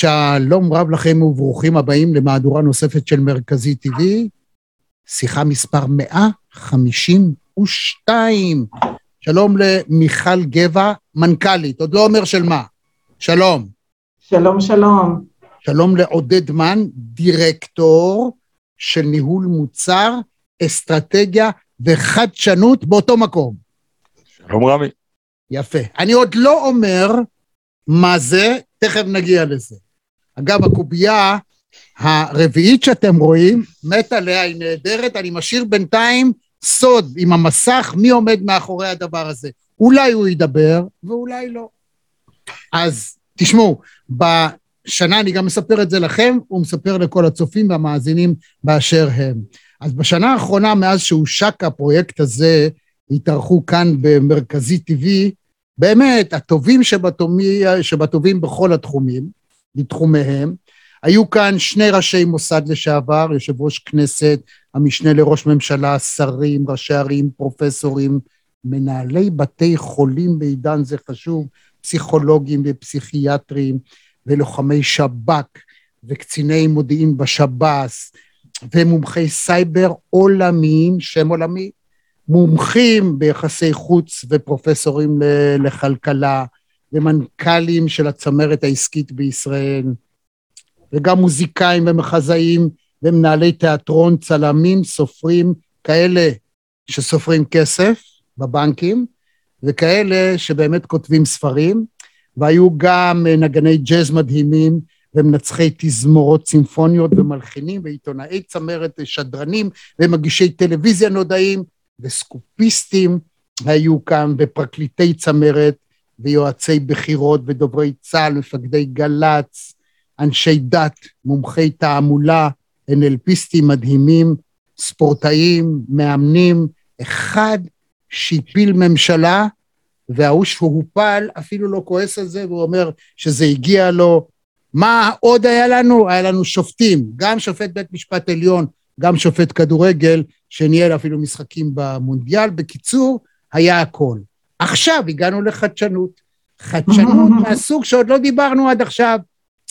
שלום רב לכם וברוכים הבאים למהדורה נוספת של מרכזי TV, שיחה מספר 152. שלום למיכל גבע, מנכ"לית, עוד לא אומר של מה. שלום. שלום, שלום. שלום לעודד מן, דירקטור של ניהול מוצר, אסטרטגיה וחדשנות באותו מקום. שלום רמי. יפה. אני עוד לא אומר מה זה, תכף נגיע לזה. אגב, הקובייה הרביעית שאתם רואים, מת עליה, היא נהדרת, אני משאיר בינתיים סוד עם המסך, מי עומד מאחורי הדבר הזה. אולי הוא ידבר, ואולי לא. אז תשמעו, בשנה, אני גם מספר את זה לכם, הוא מספר לכל הצופים והמאזינים באשר הם. אז בשנה האחרונה, מאז שהושק הפרויקט הזה, התארחו כאן במרכזי TV, באמת, הטובים שבטובים בכל התחומים, בתחומיהם. היו כאן שני ראשי מוסד לשעבר, יושב ראש כנסת, המשנה לראש ממשלה, שרים, ראשי ערים, פרופסורים, מנהלי בתי חולים בעידן זה חשוב, פסיכולוגים ופסיכיאטרים, ולוחמי שב"כ, וקציני מודיעין בשב"ס, ומומחי סייבר עולמיים, שם עולמי, מומחים ביחסי חוץ ופרופסורים לכלכלה, ומנכ"לים של הצמרת העסקית בישראל, וגם מוזיקאים ומחזאים ומנהלי תיאטרון, צלמים, סופרים, כאלה שסופרים כסף בבנקים, וכאלה שבאמת כותבים ספרים, והיו גם נגני ג'אז מדהימים ומנצחי תזמורות צימפוניות ומלחינים ועיתונאי צמרת ושדרנים ומגישי טלוויזיה נודעים וסקופיסטים היו כאן ופרקליטי צמרת ויועצי בחירות ודוברי צה"ל, מפקדי גל"צ, אנשי דת, מומחי תעמולה, NLPיסטים מדהימים, ספורטאים, מאמנים, אחד שהפיל ממשלה, וההוא שהופל אפילו לא כועס על זה, והוא אומר שזה הגיע לו. מה עוד היה לנו? היה לנו שופטים, גם שופט בית משפט עליון, גם שופט כדורגל, שניהל אפילו משחקים במונדיאל. בקיצור, היה הכל. עכשיו הגענו לחדשנות. חדשנות מהסוג שעוד לא דיברנו עד עכשיו.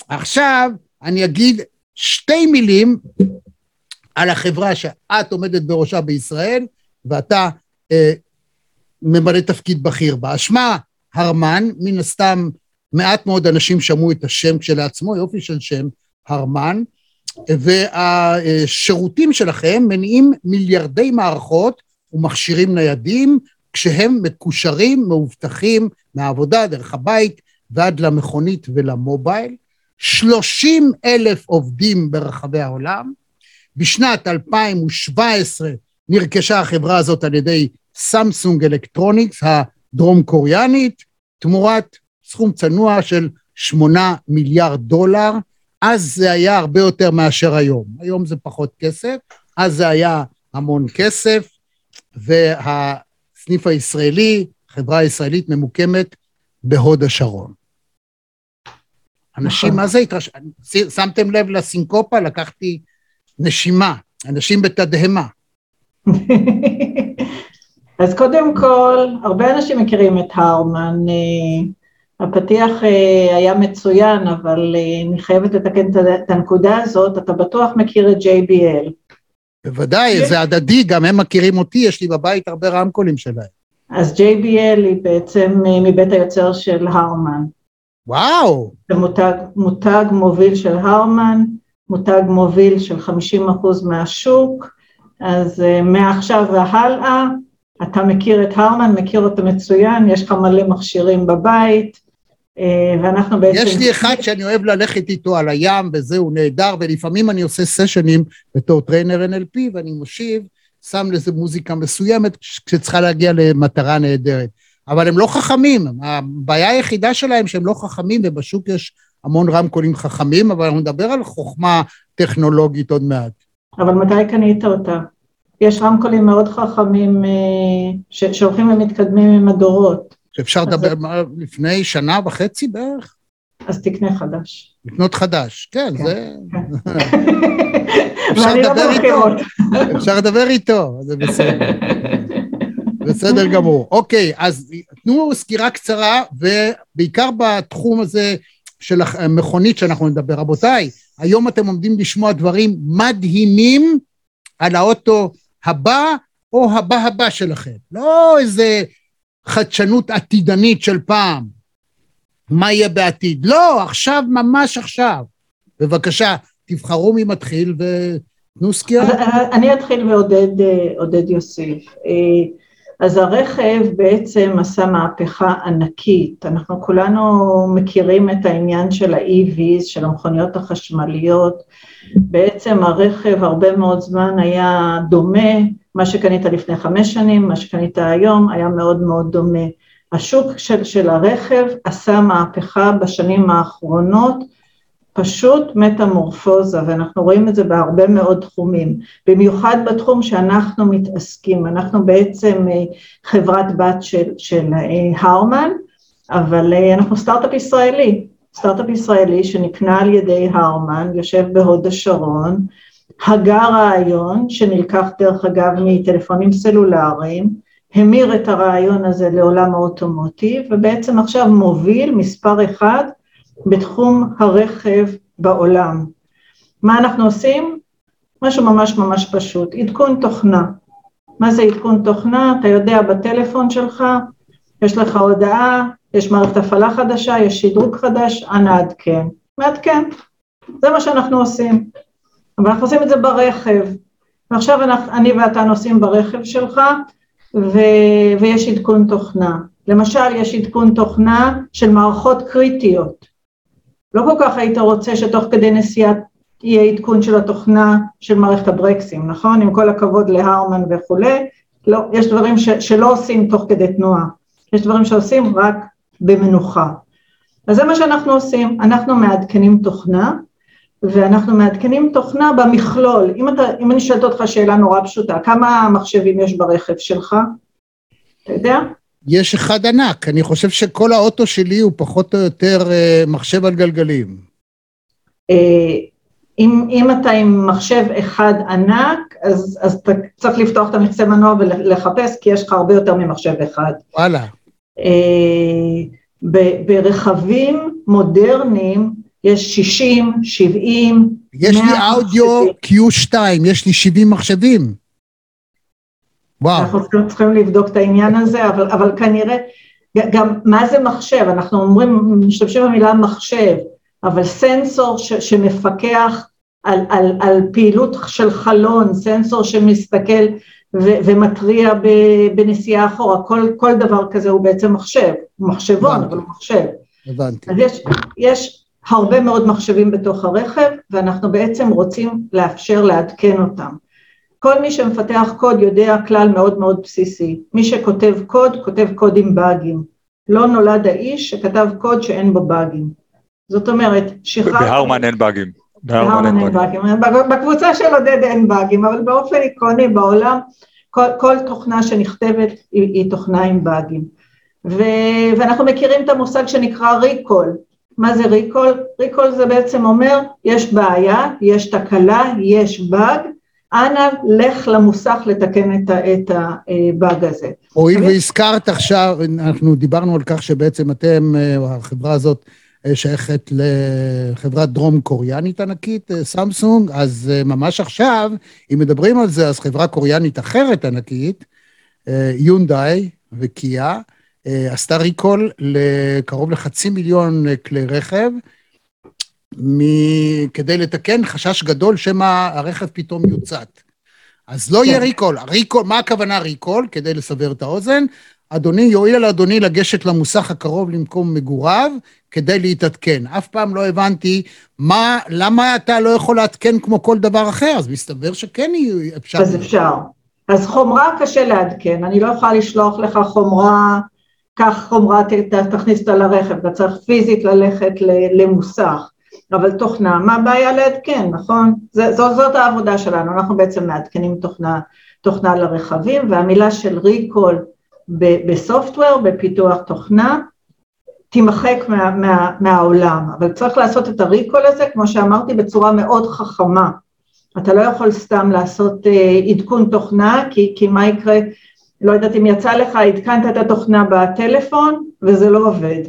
עכשיו אני אגיד שתי מילים על החברה שאת עומדת בראשה בישראל, ואתה אה, ממלא תפקיד בכיר בה. שמה הרמן, מן הסתם מעט מאוד אנשים שמעו את השם כשלעצמו, יופי של שם, הרמן, והשירותים שלכם מניעים מיליארדי מערכות ומכשירים ניידים, כשהם מקושרים, מאובטחים מהעבודה, דרך הבית, ועד למכונית ולמובייל. 30 אלף עובדים ברחבי העולם. בשנת 2017 נרכשה החברה הזאת על ידי סמסונג אלקטרוניקס הדרום קוריאנית, תמורת סכום צנוע של 8 מיליארד דולר. אז זה היה הרבה יותר מאשר היום. היום זה פחות כסף, אז זה היה המון כסף, והסניף הישראלי, חברה ישראלית ממוקמת בהוד השרון. אנשים, נכון. מה זה התרש... שמתם לב לסינקופה? לקחתי נשימה, אנשים בתדהמה. אז קודם כל, הרבה אנשים מכירים את הרמן. אה, הפתיח אה, היה מצוין, אבל אה, אני חייבת לתקן את הנקודה הזאת, אתה בטוח מכיר את JBL. בוודאי, זה הדדי, גם הם מכירים אותי, יש לי בבית הרבה רמקולים שלהם. אז JBL היא בעצם מבית היוצר של הרמן. וואו. זה מותג, מותג מוביל של הרמן, מותג מוביל של 50% מהשוק, אז uh, מעכשיו והלאה, אתה מכיר את הרמן, מכיר אותו מצוין, יש לך מלא מכשירים בבית, ואנחנו בעצם... יש לי אחד שאני אוהב ללכת איתו על הים, וזהו נהדר, ולפעמים אני עושה סשנים בתור trainer NLP, ואני מושיב, שם לזה מוזיקה מסוימת, כשצריכה להגיע למטרה נהדרת. אבל הם לא חכמים. הבעיה היחידה שלהם שהם לא חכמים, ובשוק יש המון רמקולים חכמים, אבל אנחנו נדבר על חוכמה טכנולוגית עוד מעט. אבל מתי קנית אותה? יש רמקולים מאוד חכמים אה, שהולכים ומתקדמים עם הדורות. שאפשר לדבר זה... לפני שנה וחצי בערך? אז תקנה חדש. לקנות חדש, כן, כן זה... כן. אפשר לדבר איתו, אפשר לדבר איתו, זה בסדר. בסדר גמור. אוקיי, אז תנו סקירה קצרה, ובעיקר בתחום הזה של המכונית שאנחנו נדבר. רבותיי, היום אתם עומדים לשמוע דברים מדהימים על האוטו הבא או הבא הבא שלכם. לא איזה חדשנות עתידנית של פעם. מה יהיה בעתיד? לא, עכשיו, ממש עכשיו. בבקשה, תבחרו מי מתחיל ותנו סקירה. אני אתחיל ועודד יוסיף. אז הרכב בעצם עשה מהפכה ענקית, אנחנו כולנו מכירים את העניין של ה-EVs, של המכוניות החשמליות, בעצם הרכב הרבה מאוד זמן היה דומה, מה שקנית לפני חמש שנים, מה שקנית היום, היה מאוד מאוד דומה. השוק של, של הרכב עשה מהפכה בשנים האחרונות, פשוט מטמורפוזה, ואנחנו רואים את זה בהרבה מאוד תחומים, במיוחד בתחום שאנחנו מתעסקים, אנחנו בעצם אה, חברת בת של, של אה, הרמן, אבל אה, אנחנו סטארט-אפ ישראלי, סטארט-אפ ישראלי שנקנה על ידי הרמן, יושב בהוד השרון, הגה רעיון שנלקח דרך אגב מטלפונים סלולריים, המיר את הרעיון הזה לעולם האוטומוטיב ובעצם עכשיו מוביל מספר אחד בתחום הרכב בעולם. מה אנחנו עושים? משהו ממש ממש פשוט, עדכון תוכנה. מה זה עדכון תוכנה? אתה יודע בטלפון שלך, יש לך הודעה, יש מערכת הפעלה חדשה, יש שדרוג חדש, אנא עדכן. מעדכן. זה מה שאנחנו עושים. אבל אנחנו עושים את זה ברכב. ועכשיו אני ואתה נוסעים ברכב שלך, ו... ויש עדכון תוכנה. למשל, יש עדכון תוכנה של מערכות קריטיות. לא כל כך היית רוצה שתוך כדי נסיעה יהיה עדכון של התוכנה של מערכת הברקסים, נכון? עם כל הכבוד להרמן וכולי, לא, יש דברים ש, שלא עושים תוך כדי תנועה, יש דברים שעושים רק במנוחה. אז זה מה שאנחנו עושים, אנחנו מעדכנים תוכנה, ואנחנו מעדכנים תוכנה במכלול. אם, אתה, אם אני שואלת אותך שאלה נורא פשוטה, כמה מחשבים יש ברכב שלך? אתה יודע? יש אחד ענק, אני חושב שכל האוטו שלי הוא פחות או יותר אה, מחשב על גלגלים. אה, אם, אם אתה עם מחשב אחד ענק, אז, אז אתה צריך לפתוח את המקצה מנוע ולחפש, כי יש לך הרבה יותר ממחשב אחד. וואלה. אה, ברכבים מודרניים יש 60, 70, יש לי אודיו Q2, יש לי 70 מחשבים. וואו. אנחנו צריכים לבדוק את העניין הזה, אבל, אבל כנראה, גם מה זה מחשב? אנחנו אומרים, משתמשים במילה מחשב, אבל סנסור ש, שמפקח על, על, על פעילות של חלון, סנסור שמסתכל ו, ומתריע ב, בנסיעה אחורה, כל, כל דבר כזה הוא בעצם מחשב, הוא מחשבון, הבנתי. אבל הוא מחשב. הבנתי. אז יש, יש הרבה מאוד מחשבים בתוך הרכב, ואנחנו בעצם רוצים לאפשר לעדכן אותם. כל מי שמפתח קוד יודע כלל מאוד מאוד בסיסי, מי שכותב קוד, כותב קוד עם באגים. לא נולד האיש שכתב קוד שאין בו באגים. זאת אומרת, שחררנו... בהרמן אין באגים. בהרמן אין באגים. בקבוצה של עודד אין באגים, אבל באופן עקרוני בעולם, כל, כל תוכנה שנכתבת היא, היא תוכנה עם באגים. ו, ואנחנו מכירים את המושג שנקרא ריקול. מה זה ריקול? ריקול זה בעצם אומר, יש בעיה, יש תקלה, יש באג, אנא לך למוסך לתקן את הבאג הזה. הואיל והזכרת עכשיו, אנחנו דיברנו על כך שבעצם אתם, החברה הזאת שייכת לחברת דרום קוריאנית ענקית, סמסונג, אז ממש עכשיו, אם מדברים על זה, אז חברה קוריאנית אחרת ענקית, יונדאי וקיה, עשתה ריקול לקרוב לחצי מיליון כלי רכב, מ- כדי לתקן חשש גדול שמא הרכב פתאום יוצת. אז לא יהיה ריקול. כן. ריקול, מה הכוונה ריקול? כדי לסבר את האוזן, אדוני, יועיל לאדוני לגשת למוסך הקרוב למקום מגוריו כדי להתעדכן. אף פעם לא הבנתי מה, למה אתה לא יכול לעדכן כמו כל דבר אחר, אז מסתבר שכן אפשר. אז אפשר. אז חומרה קשה לעדכן, אני לא יכולה לשלוח לך חומרה, קח חומרה, תכניס אותה לרכב, אתה צריך פיזית ללכת למוסך. אבל תוכנה, מה הבעיה לעדכן, נכון? זה, זאת, זאת העבודה שלנו, אנחנו בעצם מעדכנים תוכנה, תוכנה לרכבים, והמילה של ריקול בסופטוור, בפיתוח תוכנה, תימחק מה, מה, מהעולם, אבל צריך לעשות את הריקול הזה, כמו שאמרתי, בצורה מאוד חכמה. אתה לא יכול סתם לעשות אה, עדכון תוכנה, כי, כי מה יקרה, לא יודעת אם יצא לך, עדכנת את התוכנה בטלפון וזה לא עובד.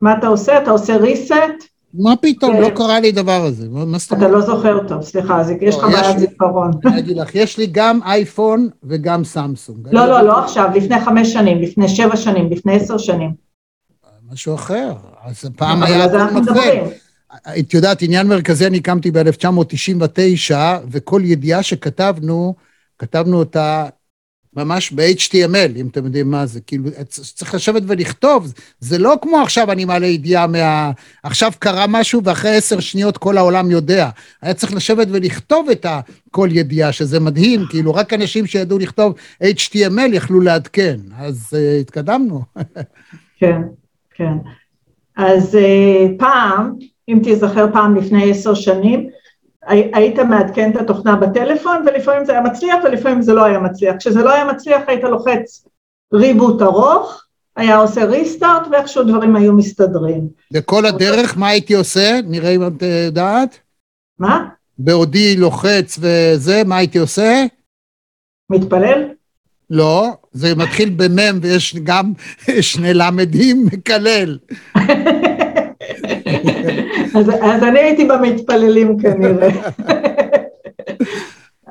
מה אתה עושה? אתה עושה reset, מה פתאום, לא קרה לי דבר הזה. אתה לא זוכר טוב, סליחה, אז יש לך לא, בעיית זיכרון. אני אגיד לך, יש לי גם אייפון וגם סמסונג. לא, אני- לא, לא עכשיו, לפני חמש שנים, לפני שבע שנים, לפני עשר שנים. משהו אחר. אז פעם אבל היה הכל אנחנו. מדברים. את יודעת, עניין מרכזי אני הקמתי ב-1999, וכל ידיעה שכתבנו, כתבנו אותה ממש ב-HTML, אם אתם יודעים מה זה. כאילו, צריך לשבת ולכתוב. זה לא כמו עכשיו אני מעלה ידיעה מה... עכשיו קרה משהו ואחרי עשר שניות כל העולם יודע. היה צריך לשבת ולכתוב את כל ידיעה, שזה מדהים, כאילו, רק אנשים שידעו לכתוב HTML יכלו לעדכן. אז uh, התקדמנו. כן, כן. אז אה, פעם, אם תיזכר פעם לפני עשר שנים, היית מעדכן את התוכנה בטלפון, ולפעמים זה היה מצליח ולפעמים זה לא היה מצליח. כשזה לא היה מצליח היית לוחץ ריבוט ארוך, היה עושה ריסטארט ואיכשהו דברים היו מסתדרים. וכל הדרך, מה הייתי עושה? נראה אם את אה, יודעת. מה? בעודי לוחץ וזה, מה הייתי עושה? מתפלל? לא, זה מתחיל במם ויש גם שני למדים, מקלל. אז, אז אני הייתי במתפללים כנראה.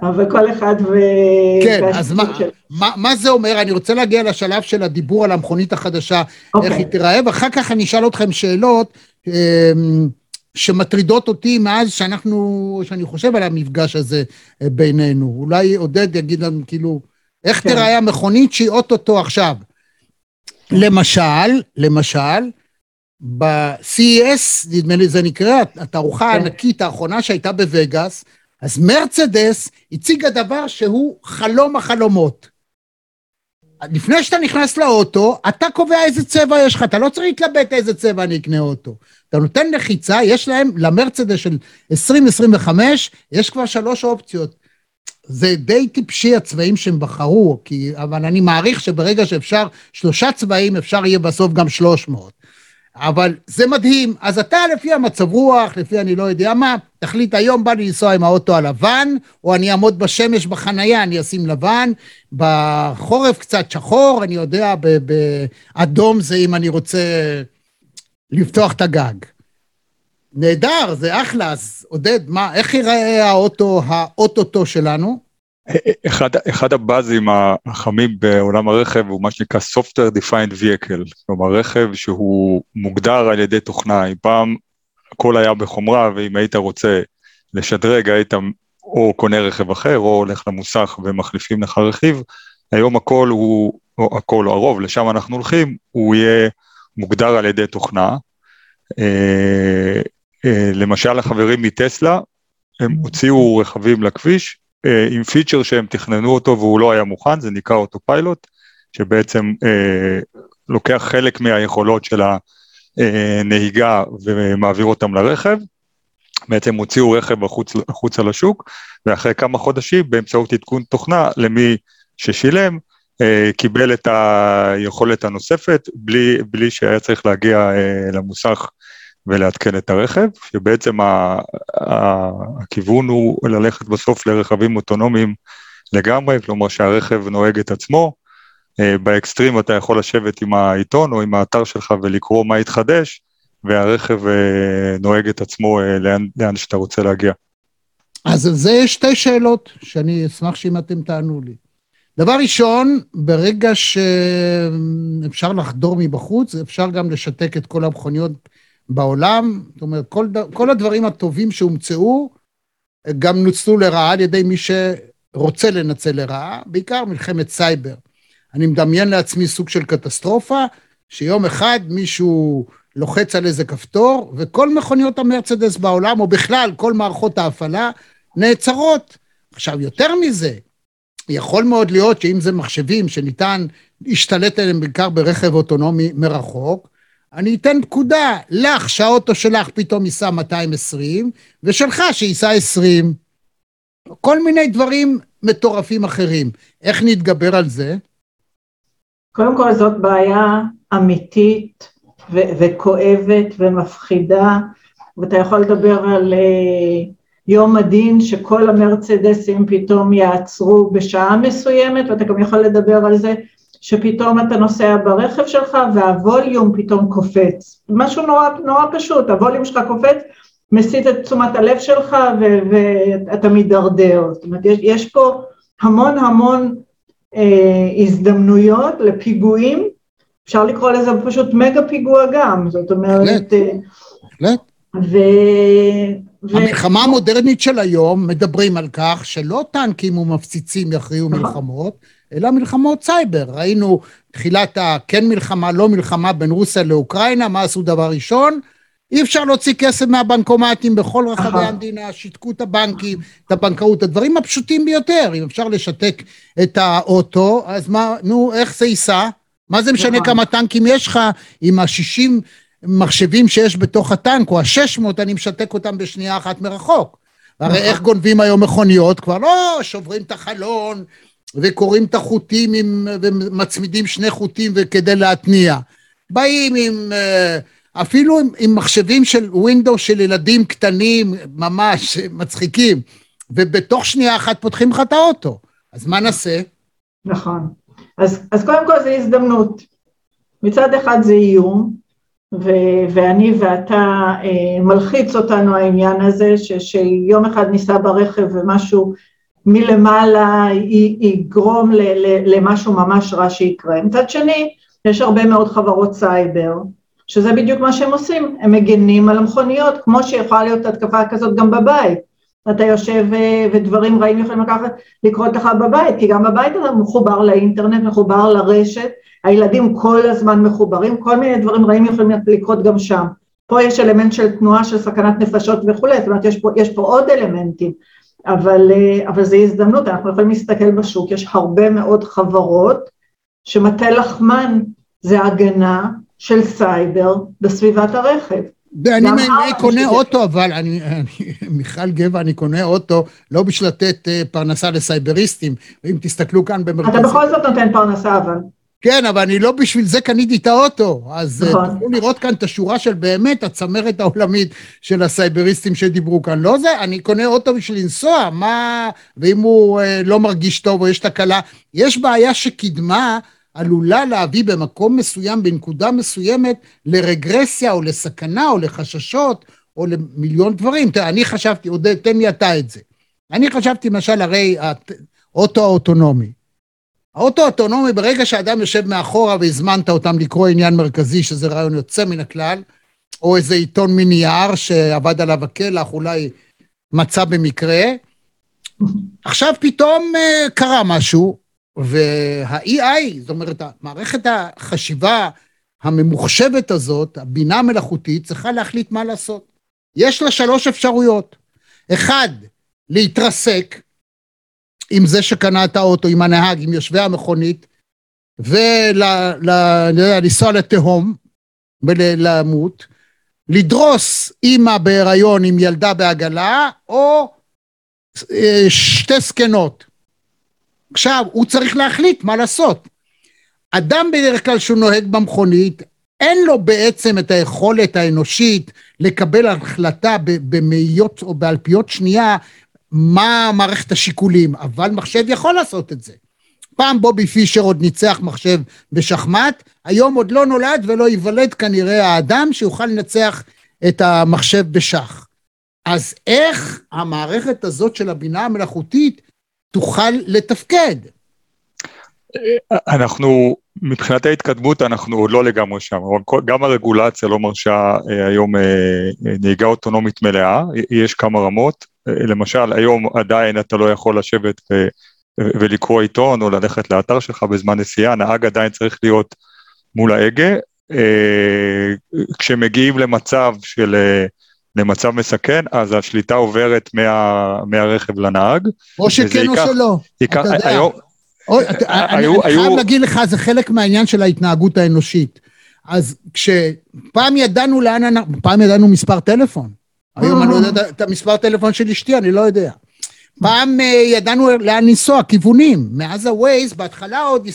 אבל כל אחד ו... כן, אז מה, שלו. מה, מה זה אומר? אני רוצה להגיע לשלב של הדיבור על המכונית החדשה, אוקיי. איך היא תיראה, ואחר כך אני אשאל אתכם שאלות אה, שמטרידות אותי מאז שאנחנו, שאני חושב על המפגש הזה אה, בינינו. אולי עודד יגיד לנו, כאילו, איך כן. תיראה המכונית שהיא אוטוטו עכשיו? למשל, למשל, ב-CES, נדמה לי זה נקרא, התערוכה כן. הענקית האחרונה שהייתה בווגאס, אז מרצדס הציגה דבר שהוא חלום החלומות. לפני שאתה נכנס לאוטו, אתה קובע איזה צבע יש לך, אתה לא צריך להתלבט איזה צבע אני אקנה אוטו. אתה נותן לחיצה, יש להם, למרצדס של 2025, יש כבר שלוש אופציות. זה די טיפשי הצבעים שהם בחרו, כי, אבל אני מעריך שברגע שאפשר שלושה צבעים, אפשר יהיה בסוף גם 300. אבל זה מדהים. אז אתה לפי המצב רוח, לפי אני לא יודע מה, תחליט היום בא לי לנסוע עם האוטו הלבן, או אני אעמוד בשמש בחנייה, אני אשים לבן, בחורף קצת שחור, אני יודע, באדום זה אם אני רוצה לפתוח את הגג. נהדר, זה אחלה. אז עודד, מה, איך ייראה האוטו, האוטוטו שלנו? אחד, אחד הבאזים החמים בעולם הרכב הוא מה שנקרא Software Defined Vehicle, כלומר רכב שהוא מוגדר על ידי תוכנה, אם פעם הכל היה בחומרה ואם היית רוצה לשדרג היית או קונה רכב אחר או הולך למוסך ומחליפים לך רכיב, היום הכל הוא, או הכל או הרוב, לשם אנחנו הולכים, הוא יהיה מוגדר על ידי תוכנה. אה, אה, למשל החברים מטסלה, הם הוציאו רכבים לכביש עם פיצ'ר שהם תכננו אותו והוא לא היה מוכן, זה נקרא אוטו פיילוט, שבעצם אה, לוקח חלק מהיכולות של הנהיגה ומעביר אותם לרכב. בעצם הוציאו רכב החוץ, החוצה לשוק, ואחרי כמה חודשים באמצעות עדכון תוכנה למי ששילם, אה, קיבל את היכולת הנוספת בלי, בלי שהיה צריך להגיע אה, למוסך ולעדכן את הרכב, שבעצם ה, ה, הכיוון הוא ללכת בסוף לרכבים אוטונומיים לגמרי, כלומר שהרכב נוהג את עצמו, אה, באקסטרים אתה יכול לשבת עם העיתון או עם האתר שלך ולקרוא מה התחדש, והרכב אה, נוהג את עצמו אה, לאן, לאן שאתה רוצה להגיע. אז על זה יש שתי שאלות שאני אשמח שאם אתם תענו לי. דבר ראשון, ברגע שאפשר לחדור מבחוץ, אפשר גם לשתק את כל המכוניות בעולם. זאת אומרת, כל, כל הדברים הטובים שהומצאו, גם נוצלו לרעה על ידי מי שרוצה לנצל לרעה, בעיקר מלחמת סייבר. אני מדמיין לעצמי סוג של קטסטרופה, שיום אחד מישהו לוחץ על איזה כפתור, וכל מכוניות המרצדס בעולם, או בכלל כל מערכות ההפעלה, נעצרות. עכשיו, יותר מזה, יכול מאוד להיות שאם זה מחשבים שניתן להשתלט עליהם בעיקר ברכב אוטונומי מרחוק, אני אתן פקודה לך שהאוטו שלך פתאום ייסע 220, ושלך שייסע 20. כל מיני דברים מטורפים אחרים. איך נתגבר על זה? קודם כל זאת בעיה אמיתית ו- וכואבת ומפחידה, ואתה יכול לדבר על uh, יום הדין שכל המרצדסים פתאום יעצרו בשעה מסוימת, ואתה גם יכול לדבר על זה שפתאום אתה נוסע ברכב שלך והווליום פתאום קופץ. משהו נורא, נורא פשוט, הווליום שלך קופץ, מסיט את תשומת הלב שלך ואתה מידרדר. זאת אומרת, יש, יש פה המון המון אה, הזדמנויות לפיגועים, אפשר לקרוא לזה פשוט מגה פיגוע גם, זאת אומרת... בהחלט, אה. ו... ו... המלחמה המודרנית של היום מדברים על כך שלא טנקים ומפציצים יכריעו נכון. מלחמות, אלא מלחמות סייבר. ראינו תחילת הכן מלחמה, לא מלחמה בין רוסיה לאוקראינה, מה עשו דבר ראשון? אי אפשר להוציא כסף מהבנקומטים בכל רחבי המדינה, שיתקו את הבנקים, את הבנקאות, הדברים הפשוטים ביותר. אם אפשר לשתק את האוטו, אז מה, נו, איך זה ייסע? מה זה משנה כמה טנקים יש לך עם ה-60 מחשבים שיש בתוך הטנק, או ה-600, אני משתק אותם בשנייה אחת מרחוק. הרי איך גונבים היום מכוניות? כבר לא שוברים את החלון וקוראים את החוטים עם, ומצמידים שני חוטים כדי להתניע. באים עם... Uh, אפילו עם, עם מחשבים של ווינדו של ילדים קטנים, ממש מצחיקים, ובתוך שנייה אחת פותחים לך את האוטו. אז מה נעשה? נכון. אז, אז קודם כל זה הזדמנות. מצד אחד זה איום, ו- ואני ואתה, אה, מלחיץ אותנו העניין הזה, ש- שיום אחד ניסע ברכב ומשהו מלמעלה י- יגרום ל- ל- למשהו ממש רע שיקרה. מצד שני, יש הרבה מאוד חברות סייבר, שזה בדיוק מה שהם עושים, הם מגנים על המכוניות, כמו שיכולה להיות התקפה כזאת גם בבית. אתה יושב אה, ודברים רעים יכולים לקחת, לקרות לך בבית, כי גם בבית אתה מחובר לאינטרנט, מחובר לרשת, הילדים כל הזמן מחוברים, כל מיני דברים רעים יכולים לקרות גם שם. פה יש אלמנט של תנועה של סכנת נפשות וכולי, זאת אומרת יש פה, יש פה עוד אלמנטים, אבל, אה, אבל זו הזדמנות, אנחנו יכולים להסתכל בשוק, יש הרבה מאוד חברות שמטה לחמן זה הגנה של סייבר בסביבת הרכב. ואני קונה אוטו, אבל אני, אני, מיכל גבע, אני קונה אוטו לא בשביל לתת uh, פרנסה לסייבריסטים. ואם תסתכלו כאן במרכז... אתה בכל זאת נותן פרנסה, אבל. כן, אבל אני לא בשביל זה קניתי את האוטו. אז אה, נכון. תוכלו לראות כאן את השורה של באמת הצמרת העולמית של הסייבריסטים שדיברו כאן. לא זה, אני קונה אוטו בשביל לנסוע, מה... ואם הוא uh, לא מרגיש טוב או יש תקלה, יש בעיה שקידמה עלולה להביא במקום מסוים, בנקודה מסוימת, לרגרסיה או לסכנה או לחששות או למיליון דברים. תראה, אני חשבתי, עודד, תן לי אתה את זה. אני חשבתי, למשל, הרי האוטו האוטונומי. האוטו האוטונומי, ברגע שאדם יושב מאחורה והזמנת אותם לקרוא עניין מרכזי, שזה רעיון יוצא מן הכלל, או איזה עיתון מנייר שעבד עליו הקלח, אולי מצא במקרה, עכשיו פתאום uh, קרה משהו, וה-EI, זאת אומרת, מערכת החשיבה הממוחשבת הזאת, הבינה המלאכותית, צריכה להחליט מה לעשות. יש לה שלוש אפשרויות. אחד, להתרסק עם זה שקנה את האוטו, עם הנהג, עם יושבי המכונית, ולנסוע לתהום ולמות, לדרוס אימא בהיריון עם ילדה בעגלה, או אה, שתי זקנות. עכשיו, הוא צריך להחליט מה לעשות. אדם בדרך כלל שהוא נוהג במכונית, אין לו בעצם את היכולת האנושית לקבל החלטה במאיות או באלפיות שנייה מה מערכת השיקולים, אבל מחשב יכול לעשות את זה. פעם בובי פישר עוד ניצח מחשב בשחמט, היום עוד לא נולד ולא ייוולד כנראה האדם שיוכל לנצח את המחשב בשח. אז איך המערכת הזאת של הבינה המלאכותית תוכל לתפקד. אנחנו, מבחינת ההתקדמות אנחנו עוד לא לגמרי שם, גם הרגולציה לא מרשה אה, היום אה, אה, נהיגה אוטונומית מלאה, יש כמה רמות, למשל היום עדיין אתה לא יכול לשבת ו, ולקרוא עיתון או ללכת לאתר שלך בזמן נסיעה, נהג עדיין צריך להיות מול ההגה, כשמגיעים למצב של למצב מסכן, אז השליטה עוברת מה, מהרכב לנהג. או שכן או שלא, אתה יודע. היום, או, אתה, היו, אני היו... חייב להגיד לך, זה חלק מהעניין של ההתנהגות האנושית. אז כשפעם ידענו לאן אנחנו, פעם ידענו מספר טלפון. היום אני יודע את המספר טלפון של אשתי, אני לא יודע. פעם אה, ידענו לאן לנסוע, כיוונים. מאז ה-Waze, בהתחלה עוד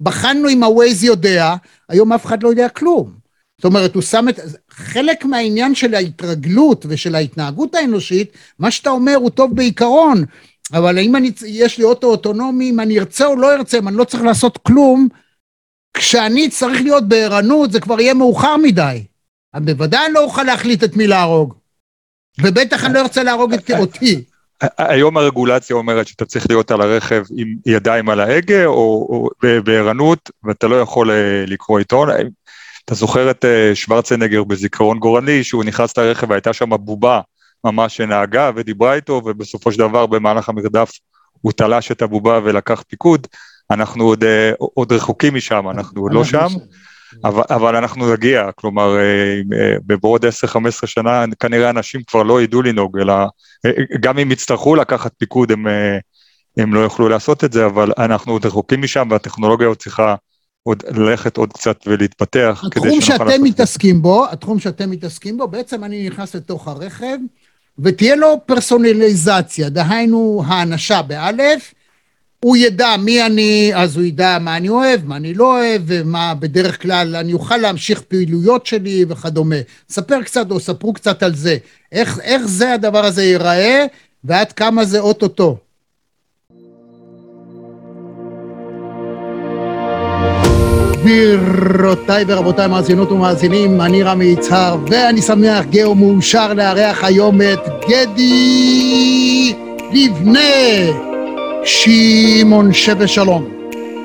בחנו אם ה-Waze יודע, היום אף אחד לא יודע כלום. זאת אומרת, הוא שם את... חלק מהעניין של ההתרגלות ושל ההתנהגות האנושית, מה שאתה אומר הוא טוב בעיקרון, אבל אם אני, יש לי אוטו אוטונומי, אם אני ארצה או לא ארצה, אם אני לא צריך לעשות כלום, כשאני צריך להיות בערנות, זה כבר יהיה מאוחר מדי. אני בוודאי לא אוכל להחליט את מי להרוג. ובטח אני לא ארצה להרוג את אותי. היום הרגולציה אומרת שאתה צריך להיות על הרכב עם ידיים על ההגה, או, בערנות, ואתה לא יכול אה, לקרוא עיתון. אתה זוכר את אה, שוורצנגר בזיכרון גורלי, שהוא נכנס לרכב והייתה שם בובה ממש שנהגה ודיברה איתו, ובסופו של דבר במהלך המרדף הוא תלש את הבובה ולקח פיקוד. אנחנו עוד, אה, עוד רחוקים משם, אנחנו עוד לא שם. אבל, אבל אנחנו נגיע, כלומר, בעוד 10-15 שנה כנראה אנשים כבר לא ידעו לנהוג, אלא גם אם יצטרכו לקחת פיקוד הם, הם לא יוכלו לעשות את זה, אבל אנחנו עוד רחוקים משם והטכנולוגיה עוד צריכה עוד ללכת עוד קצת ולהתפתח. התחום שאתם מתעסקים בו, התחום שאתם מתעסקים בו, בעצם אני נכנס לתוך הרכב ותהיה לו פרסונליזציה, דהיינו האנשה באלף, הוא ידע מי אני, אז הוא ידע מה אני אוהב, מה אני לא אוהב, ומה בדרך כלל אני אוכל להמשיך פעילויות שלי וכדומה. ספר קצת או ספרו קצת על זה. איך, איך זה הדבר הזה ייראה, ועד כמה זה אוטוטו. גבירותיי ורבותיי מאזינות ומאזינים, אני רמי יצהר, ואני שמח, גאו מאושר לארח היום את גדי לבנה. שמעון שווה שלום.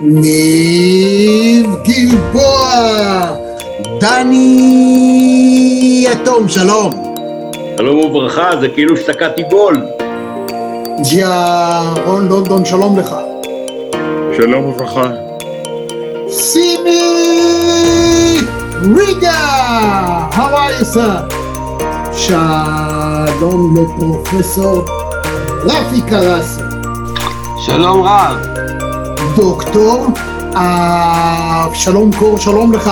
ניב גלבוע, דני יתום, שלום. שלום וברכה, זה כאילו שתקעתי גול. ירון לונדון, שלום לך. שלום וברכה. סימי ריגה, how are you sir? שלום לפרופסור רפי קרסי. שלום רב. דוקטור אבשלום קור, שלום לך.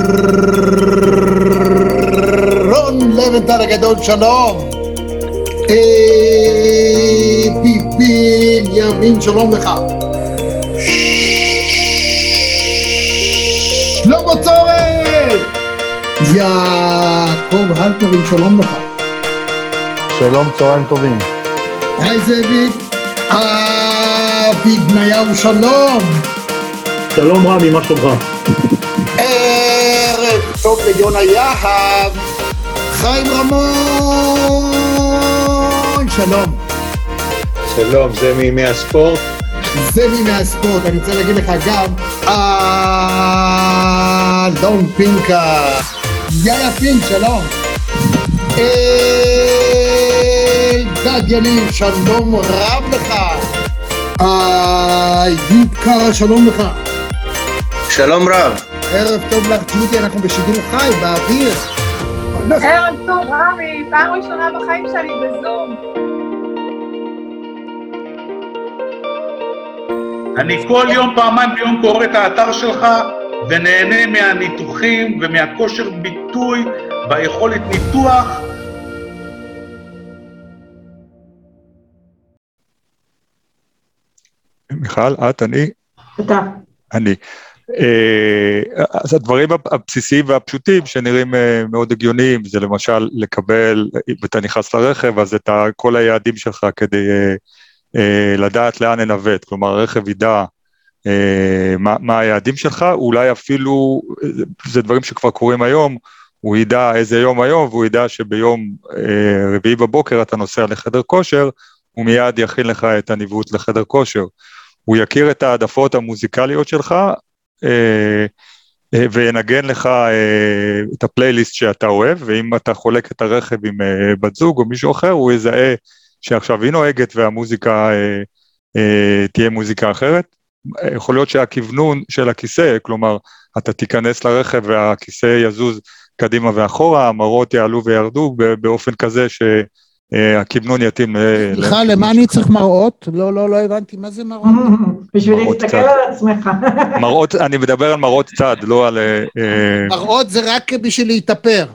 רון לבנטל הגדול, שלום. ביבין ימין, שלום לך. שלמה צורן! יעקב הלפרין, שלום לך. שלום, צהריים טובים. היי זאביק. אבי בניהו, שלום. שלום רמי, מה שלומך? טוב ליונה יהב, חיים רמון, שלום. שלום, זה מימי הספורט? זה מימי הספורט, אני רוצה להגיד לך גם, אלון פינקה, יאיה פינק, שלום. אלדד יניב, שלום רב לך. איוב קרא, שלום לך. שלום רב. ערב טוב לך, ג'ודי, אנחנו בשידור חי, באוויר. ערב טוב, רמי, פעם ראשונה בחיים שלי בזום. אני כל יום, פעמיים ביום קורא את האתר שלך ונהנה מהניתוחים ומהכושר ביטוי והיכולת ניתוח. מיכל, את, אני? אתה. אני. אה, אז הדברים הבסיסיים והפשוטים שנראים אה, מאוד הגיוניים זה למשל לקבל, אם אתה נכנס לרכב אז את כל היעדים שלך כדי אה, לדעת לאן לנווט, כלומר הרכב ידע מה, מה היעדים שלך, אולי אפילו, זה דברים שכבר קורים היום, הוא ידע איזה יום היום והוא ידע שביום רביעי בבוקר אתה נוסע לחדר כושר, הוא מיד יכין לך את הניווט לחדר כושר. הוא יכיר את העדפות המוזיקליות שלך, וינגן לך אה, את הפלייליסט שאתה אוהב, ואם אתה חולק את הרכב עם אה, בת זוג או מישהו אחר, הוא יזהה שעכשיו היא נוהגת והמוזיקה אה, אה, תהיה מוזיקה אחרת. יכול להיות שהכוונון של הכיסא, כלומר, אתה תיכנס לרכב והכיסא יזוז קדימה ואחורה, המראות יעלו וירדו באופן כזה שהכוונון יתאים ל... סליחה, למה אני צריך מראות? לא, לא, לא הבנתי, מה זה מראות? בשביל להסתכל על עצמך. מראות, אני מדבר על מראות צד, לא על... אה, מראות זה רק בשביל להתאפר.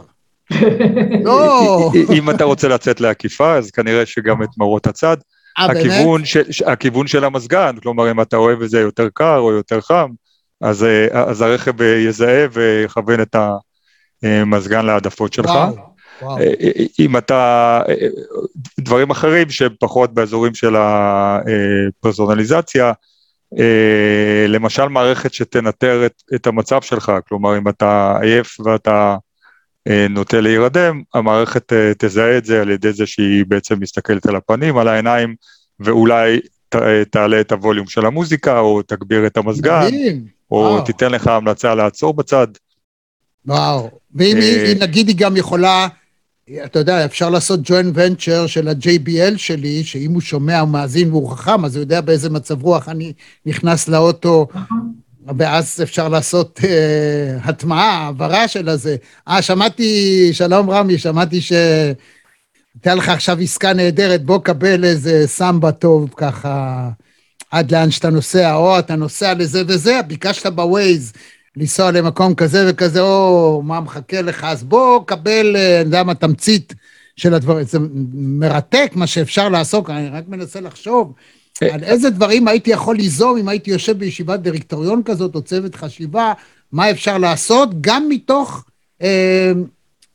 לא. אם אתה רוצה לצאת לעקיפה, אז כנראה שגם את מראות הצד. אה, הכיוון, של, הכיוון של המזגן, כלומר אם אתה אוהב את זה יותר קר או יותר חם, אז, אה, אז הרכב יזהה ויכוון את המזגן להעדפות שלך. וואו, וואו. אה, אם אתה, דברים אחרים שפחות באזורים של הפרסונליזציה, למשל מערכת שתנטר את, את המצב שלך, כלומר אם אתה עייף ואתה נוטה להירדם, המערכת תזהה את זה על ידי זה שהיא בעצם מסתכלת על הפנים, על העיניים, ואולי ת, תעלה את הווליום של המוזיקה, או תגביר את המזגן. או וואו. תיתן לך המלצה לעצור בצד. וואו. ואם אה, היא, נגיד, היא גם יכולה, אתה יודע, אפשר לעשות ג'וינט ונצ'ר של ה-JBL שלי, שאם הוא שומע, הוא מאזין והוא חכם, אז הוא יודע באיזה מצב רוח אני נכנס לאוטו, ואז אפשר לעשות אה, הטמעה, העברה של הזה. אה, שמעתי, שלום רמי, שמעתי ש... הייתה לך עכשיו עסקה נהדרת, בוא קבל איזה סמבה טוב ככה עד לאן שאתה נוסע, או אתה נוסע לזה וזה, ביקשת בווייז לנסוע למקום כזה וכזה, או מה מחכה לך, אז בוא קבל, אה, אני יודע מה, תמצית של הדברים. זה מרתק מה שאפשר לעשות, אני רק מנסה לחשוב על איזה דברים הייתי יכול ליזום אם הייתי יושב בישיבת דירקטוריון כזאת, או צוות חשיבה, מה אפשר לעשות, גם מתוך אה,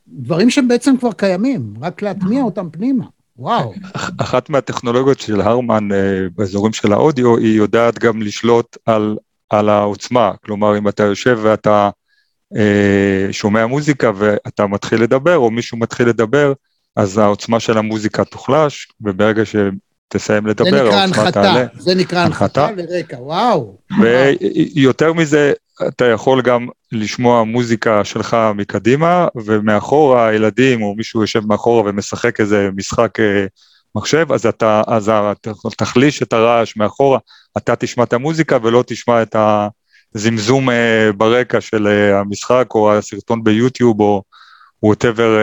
דברים שהם בעצם כבר קיימים, רק להטמיע אותם פנימה. וואו. אח- אחת מהטכנולוגיות של הרמן אה, באזורים של האודיו, היא יודעת גם לשלוט על, על העוצמה. כלומר, אם אתה יושב ואתה אה, שומע מוזיקה ואתה מתחיל לדבר, או מישהו מתחיל לדבר, אז העוצמה של המוזיקה תוחלש, וברגע שתסיים זה לדבר, נקרא העוצמה הנחתה, תעלה. זה נקרא הנחתה. הנחתה לרקע, וואו. ויותר מזה, אתה יכול גם לשמוע מוזיקה שלך מקדימה, ומאחורה הילדים או מישהו יושב מאחורה ומשחק איזה משחק אה, מחשב, אז אתה, אז אתה תחליש את הרעש מאחורה, אתה תשמע את המוזיקה ולא תשמע את הזמזום אה, ברקע של אה, המשחק או הסרטון ביוטיוב או ווטאבר,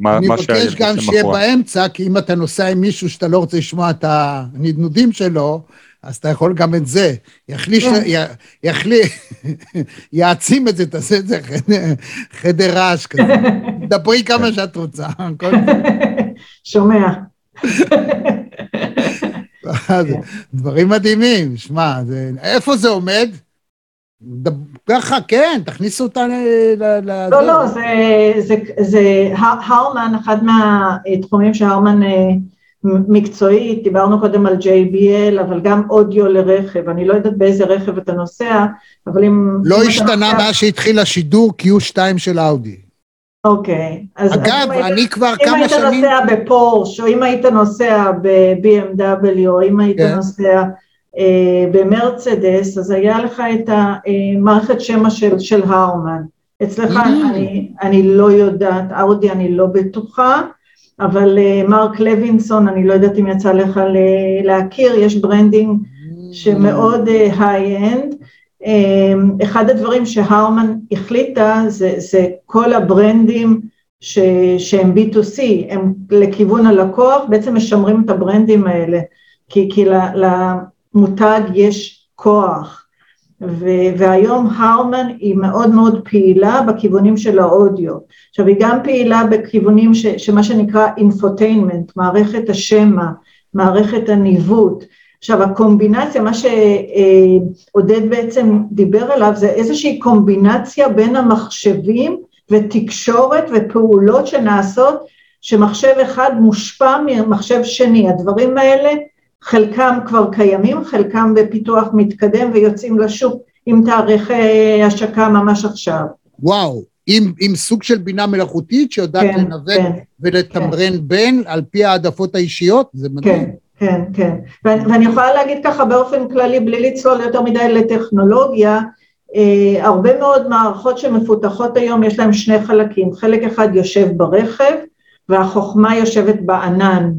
מה, אני מה מבקש שהילד גם שיהיה. באמצע, כי אם אתה נוסע עם מישהו שאתה לא רוצה לשמוע את הנדנודים שלו, אז אתה יכול גם את זה. יחליש, כן. י- יחלי, יעצים את זה, תעשה את זה חדר, חדר רעש כזה. דברי כן. כמה שאת רוצה. שומע. זה דברים מדהימים, שמע, זה- איפה זה עומד? ככה, כן, תכניסו אותה ל... לא, לא, זה, הרמן, אחד מהתחומים שהרמן אה, מ- מקצועית, דיברנו קודם על JBL, אבל גם אודיו לרכב, אני לא יודעת באיזה רכב אתה נוסע, אבל אם... אם לא אתה השתנה מאז שהתחיל השידור Q2 של אאודי. אוקיי. אז, אגב, אם היית- אני כבר אם כמה היית שנים... נוסע בפורש, או אם היית נוסע ב-BMW, או אם היית כן. נוסע אה, במרצדס, אז היה לך את המערכת שמע של, של הרמן. אצלך Mm. אני, אני לא יודעת, אאודי אני לא בטוחה, אבל אה, מרק לוינסון, אני לא יודעת אם יצא לך להכיר, יש branding שמאוד high-end. אחד הדברים שהרמן החליטה זה, זה כל הברנדים ש, שהם B2C, הם לכיוון הלקוח, בעצם משמרים את הברנדים האלה, כי, כי למותג יש כוח. ו, והיום הרמן היא מאוד מאוד פעילה בכיוונים של האודיו. עכשיו היא גם פעילה בכיוונים ש, שמה שנקרא infotainment, מערכת השמע, מערכת הניווט. עכשיו הקומבינציה, מה שעודד בעצם דיבר עליו זה איזושהי קומבינציה בין המחשבים ותקשורת ופעולות שנעשות שמחשב אחד מושפע ממחשב שני, הדברים האלה חלקם כבר קיימים, חלקם בפיתוח מתקדם ויוצאים לשוק עם תאריכי השקה ממש עכשיו. וואו, עם, עם סוג של בינה מלאכותית שיודעת כן, לנווט כן, ולתמרן בין על פי העדפות האישיות, זה מדהים. כן, כן, כן. ואני, ואני יכולה להגיד ככה באופן כללי, בלי לצלול יותר מדי לטכנולוגיה, אה, הרבה מאוד מערכות שמפותחות היום יש להן שני חלקים, חלק אחד יושב ברכב והחוכמה יושבת בענן.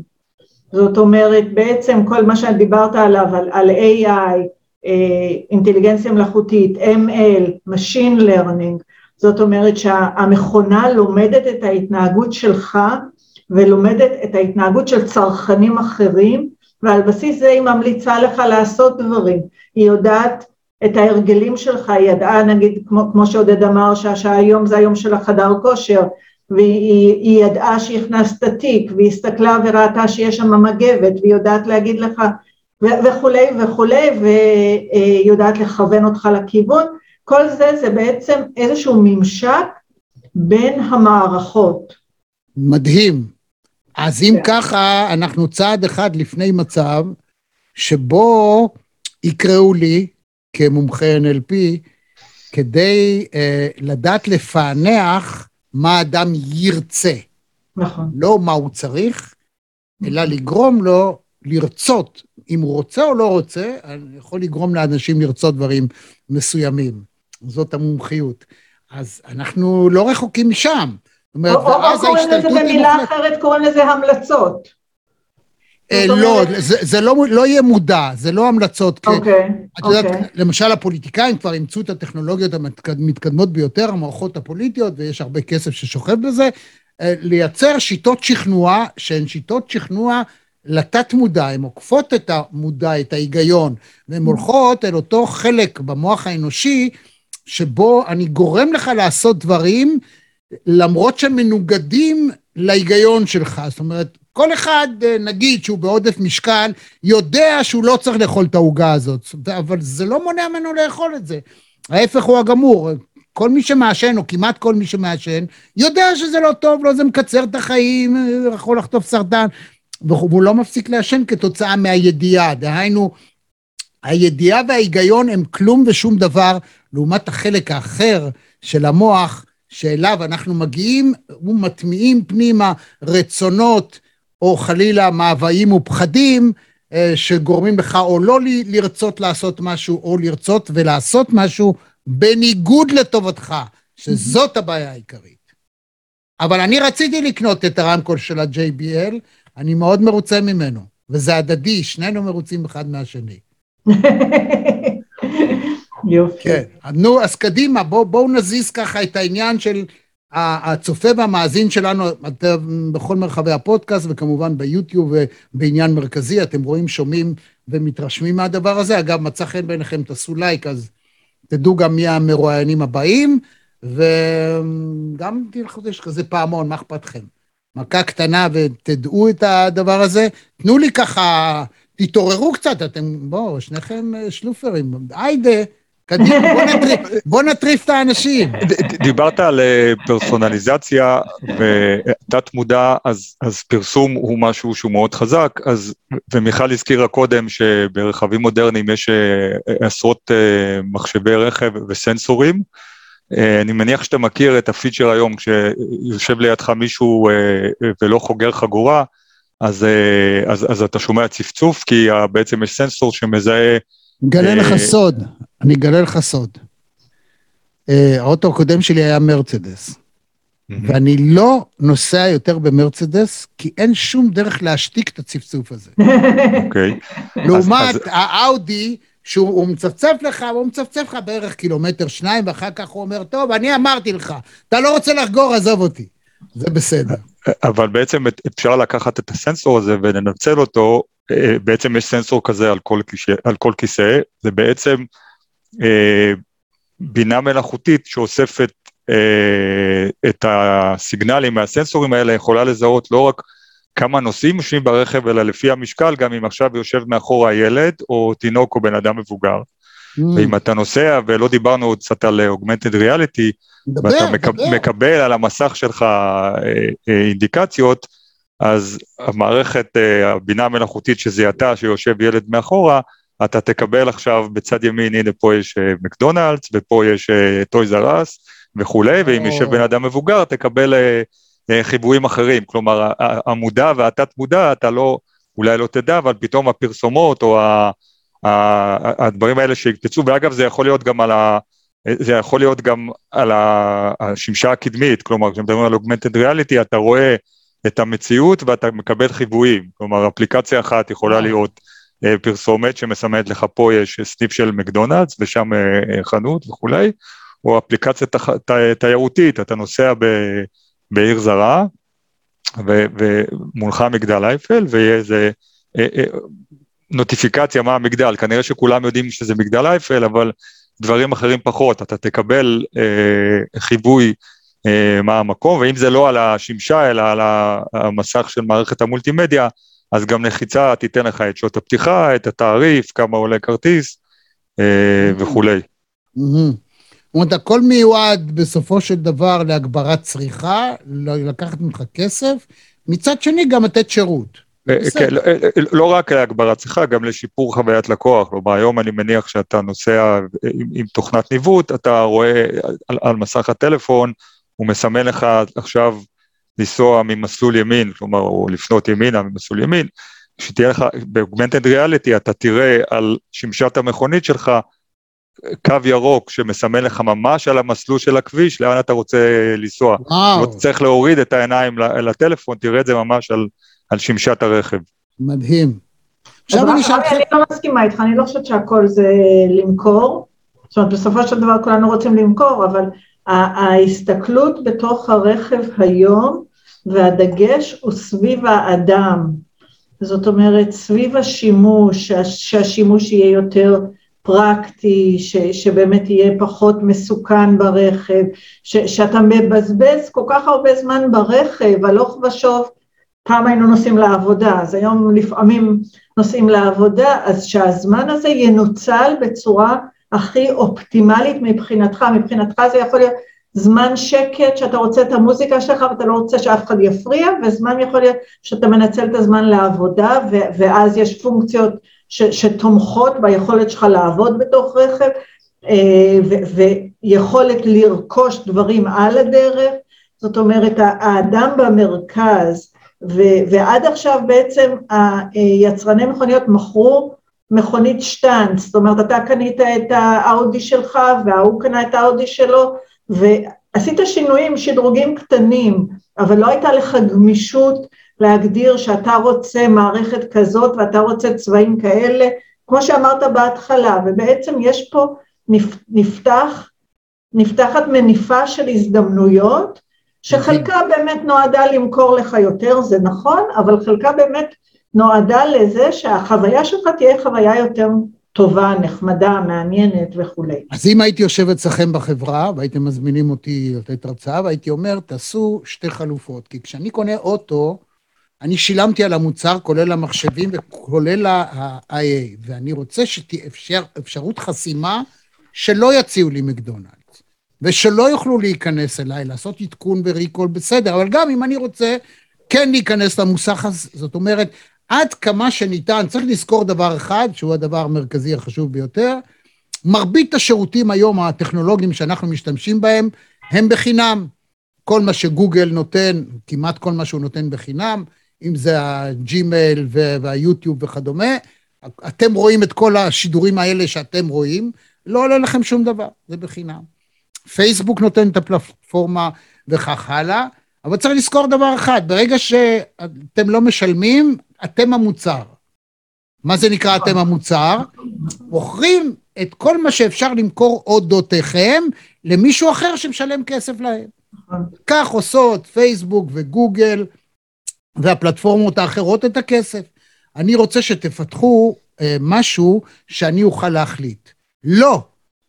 זאת אומרת, בעצם כל מה שאת דיברת עליו, על, על AI, אה, אינטליגנציה מלאכותית, ML, Machine Learning, זאת אומרת שהמכונה לומדת את ההתנהגות שלך ולומדת את ההתנהגות של צרכנים אחרים, ועל בסיס זה היא ממליצה לך לעשות דברים. היא יודעת את ההרגלים שלך, היא ידעה נגיד, כמו, כמו שעודד אמר, שהיום זה היום של החדר כושר, והיא ידעה שהכנסת תיק, והיא הסתכלה וראתה שיש שם מגבת, והיא יודעת להגיד לך וכולי וכולי, והיא יודעת לכוון אותך לכיוון, כל זה זה בעצם איזשהו ממשק בין המערכות. מדהים. אז אם כן. ככה, אנחנו צעד אחד לפני מצב שבו יקראו לי, כמומחה NLP, כדי אה, לדעת לפענח מה אדם ירצה. נכון. לא מה הוא צריך, אלא לגרום לו לרצות. אם הוא רוצה או לא רוצה, אני יכול לגרום לאנשים לרצות דברים מסוימים. זאת המומחיות. אז אנחנו לא רחוקים משם. אומרת, או, או קוראים לזה במילה. אחרת, קוראים לזה המלצות. אה, לא, זה, זה לא, לא יהיה מודע, זה לא המלצות. אוקיי, את יודעת, אוקיי. למשל הפוליטיקאים כבר אימצו את הטכנולוגיות המתקדמות ביותר, המערכות הפוליטיות, ויש הרבה כסף ששוכב בזה, אה, לייצר שיטות שכנוע, שהן שיטות שכנוע לתת מודע, הן עוקפות את המודע, את ההיגיון, והן הולכות אל אותו חלק במוח האנושי, שבו אני גורם לך לעשות דברים למרות שהם מנוגדים להיגיון שלך. זאת אומרת, כל אחד, אה, נגיד שהוא בעודף משקל, יודע שהוא לא צריך לאכול את העוגה הזאת, אבל זה לא מונע ממנו לאכול את זה. ההפך הוא הגמור. כל מי שמעשן, או כמעט כל מי שמעשן, יודע שזה לא טוב לו, זה מקצר את החיים, יכול לחטוף סרטן, והוא לא מפסיק לעשן כתוצאה מהידיעה. דהיינו, הידיעה וההיגיון הם כלום ושום דבר, לעומת החלק האחר של המוח, שאליו אנחנו מגיעים ומטמיעים פנימה רצונות או חלילה מאוויים ופחדים אה, שגורמים לך או לא לרצות לעשות משהו או לרצות ולעשות משהו בניגוד לטובתך, שזאת הבעיה העיקרית. אבל אני רציתי לקנות את הרמקול של ה-JBL, אני מאוד מרוצה ממנו, וזה הדדי, שנינו מרוצים אחד מהשני. יופי. כן, נו, אז קדימה, בואו בוא נזיז ככה את העניין של הצופה והמאזין שלנו בכל מרחבי הפודקאסט, וכמובן ביוטיוב בעניין מרכזי, אתם רואים, שומעים ומתרשמים מהדבר הזה. אגב, מצא חן בעיניכם, תעשו לייק, אז תדעו גם מי המרואיינים הבאים, וגם תלכו, יש כזה פעמון, מה אכפת לכם? מכה קטנה ותדעו את הדבר הזה. תנו לי ככה, תתעוררו קצת, אתם, בואו, שניכם שלופרים, היידה. קדימה, בוא נטריף, בוא נטריף את האנשים. דיברת על אה, פרסונליזציה ותת מודע, אז, אז פרסום הוא משהו שהוא מאוד חזק, אז, ומיכל הזכירה קודם שברכבים מודרניים יש אה, עשרות אה, מחשבי רכב וסנסורים. אני מניח שאתה מכיר את הפיצ'ר היום, כשיושב לידך מישהו ולא חוגר חגורה, אז, אז, אז אתה שומע צפצוף, כי בעצם יש סנסור שמזהה אגלה לך סוד, אני אגלה לך סוד. האוטו הקודם שלי היה מרצדס, ואני לא נוסע יותר במרצדס, כי אין שום דרך להשתיק את הצפצוף הזה. אוקיי. לעומת האאודי, שהוא מצפצף לך, הוא מצפצף לך בערך קילומטר שניים, ואחר כך הוא אומר, טוב, אני אמרתי לך, אתה לא רוצה לחגור, עזוב אותי. זה בסדר. אבל בעצם אפשר לקחת את הסנסור הזה ולנצל אותו אה, בעצם יש סנסור כזה על כל, כיסא, על כל כיסא, זה בעצם אה, בינה מלאכותית שאוספת אה, את הסיגנלים מהסנסורים האלה, יכולה לזהות לא רק כמה נוסעים יושבים ברכב, אלא לפי המשקל, גם אם עכשיו יושב מאחורה ילד או תינוק או בן אדם מבוגר. Mm. ואם אתה נוסע, ולא דיברנו עוד קצת על אוגמנטד ריאליטי, ואתה מק, מקבל על המסך שלך אה, אה, אינדיקציות, אז המערכת, אה, הבינה המלאכותית שזיהתה שיושב ילד מאחורה, אתה תקבל עכשיו בצד ימין, הנה פה יש אה, מקדונלדס, ופה יש טויז אה, ארס וכולי, ואם יושב בן אדם מבוגר, תקבל חיבורים אחרים. כלומר, המודע והתת מודע, אתה לא, אולי לא תדע, אבל פתאום הפרסומות או ה, ה, הדברים האלה שיקפצו, ואגב זה יכול להיות גם על ה... זה יכול להיות גם על השמשה הקדמית, כלומר כשמדברים על אוגמנטד ריאליטי אתה רואה את המציאות ואתה מקבל חיוויים, כלומר אפליקציה אחת יכולה להיות אה, פרסומת שמסמנת לך פה יש סניף של מקדונלדס ושם אה, חנות וכולי, או אפליקציה תח, ת, תיירותית, אתה נוסע ב, בעיר זרה ו, ומולך מגדל אייפל ויהיה איזה אה, נוטיפיקציה מה המגדל, כנראה שכולם יודעים שזה מגדל אייפל, אבל דברים אחרים פחות, אתה תקבל אה, חיווי אה, מה המקום, ואם זה לא על השמשה אלא על המסך של מערכת המולטימדיה, אז גם לחיצה תיתן לך את שעות הפתיחה, את התעריף, כמה עולה כרטיס אה, וכולי. זאת אומרת, הכל מיועד בסופו של דבר להגברת צריכה, לקחת ממך כסף, מצד שני גם לתת שירות. אה, כן, לא, אה, אה, לא רק להגברת שיחה, גם לשיפור חוויית לקוח. כלומר, היום אני מניח שאתה נוסע עם, תוכנת ניווט, אתה רואה על מסך הטלפון, הוא מסמן לך עכשיו לנסוע ממסלול ימין, כלומר, או לפנות ימינה ממסלול ימין, שתהיה לך, באוגמנטד ריאליטי אתה תראה על שמשת המכונית שלך קו ירוק שמסמן לך ממש על המסלול של הכביש, לאן אתה רוצה לנסוע. וואו. לא צריך להוריד את העיניים לטלפון, תראה את זה ממש על, על שמשת הרכב. מדהים. עכשיו אני אשאל אתכם... אני לא מסכימה איתך, אני לא חושבת שהכל זה למכור. זאת אומרת, בסופו של דבר כולנו רוצים למכור, אבל ההסתכלות בתוך הרכב היום, והדגש הוא סביב האדם. זאת אומרת, סביב השימוש, שהשימוש יהיה יותר פרקטי, ש, שבאמת יהיה פחות מסוכן ברכב, ש, שאתה מבזבז כל כך הרבה זמן ברכב, הלוך ושוב, פעם היינו נוסעים לעבודה, אז היום לפעמים נוסעים לעבודה, אז שהזמן הזה ינוצל בצורה הכי אופטימלית מבחינתך, מבחינתך זה יכול להיות זמן שקט שאתה רוצה את המוזיקה שלך ואתה לא רוצה שאף אחד יפריע, וזמן יכול להיות שאתה מנצל את הזמן לעבודה ואז יש פונקציות ש, שתומכות ביכולת שלך לעבוד בתוך רכב, אה, ויכולת לרכוש דברים על הדרך, זאת אומרת האדם במרכז, ועד עכשיו בעצם היצרני מכוניות מכרו מכונית שטאנץ, זאת אומרת אתה קנית את האאודי שלך וההוא קנה את האאודי שלו ועשית שינויים, שדרוגים קטנים, אבל לא הייתה לך גמישות להגדיר שאתה רוצה מערכת כזאת ואתה רוצה צבעים כאלה, כמו שאמרת בהתחלה, ובעצם יש פה, נפתח, נפתחת מניפה של הזדמנויות, שחלקה באמת נועדה למכור לך יותר, זה נכון, אבל חלקה באמת נועדה לזה שהחוויה שלך תהיה חוויה יותר טובה, נחמדה, מעניינת וכולי. אז אם הייתי יושב אצלכם בחברה, והייתם מזמינים אותי לתת הרצאה, והייתי אומר, תעשו שתי חלופות, כי כשאני קונה אוטו, אני שילמתי על המוצר, כולל המחשבים וכולל ה-IA, ואני רוצה שתהיה אפשר, אפשרות חסימה שלא יציעו לי מקדונלדס, ושלא יוכלו להיכנס אליי, לעשות עדכון וריקול בסדר, אבל גם אם אני רוצה כן להיכנס למוסך הזה, זאת אומרת, עד כמה שניתן, צריך לזכור דבר אחד, שהוא הדבר המרכזי החשוב ביותר, מרבית השירותים היום הטכנולוגיים שאנחנו משתמשים בהם, הם בחינם. כל מה שגוגל נותן, כמעט כל מה שהוא נותן בחינם, אם זה הג'ימייל והיוטיוב וכדומה, אתם רואים את כל השידורים האלה שאתם רואים, לא עולה לכם שום דבר, זה בחינם. פייסבוק נותן את הפלטפורמה וכך הלאה, אבל צריך לזכור דבר אחד, ברגע שאתם לא משלמים, אתם המוצר. מה זה נקרא אתם המוצר? מוכרים את כל מה שאפשר למכור אודותיכם למישהו אחר שמשלם כסף להם. כך עושות פייסבוק וגוגל והפלטפורמות האחרות את הכסף. אני רוצה שתפתחו אה, משהו שאני אוכל להחליט. לא,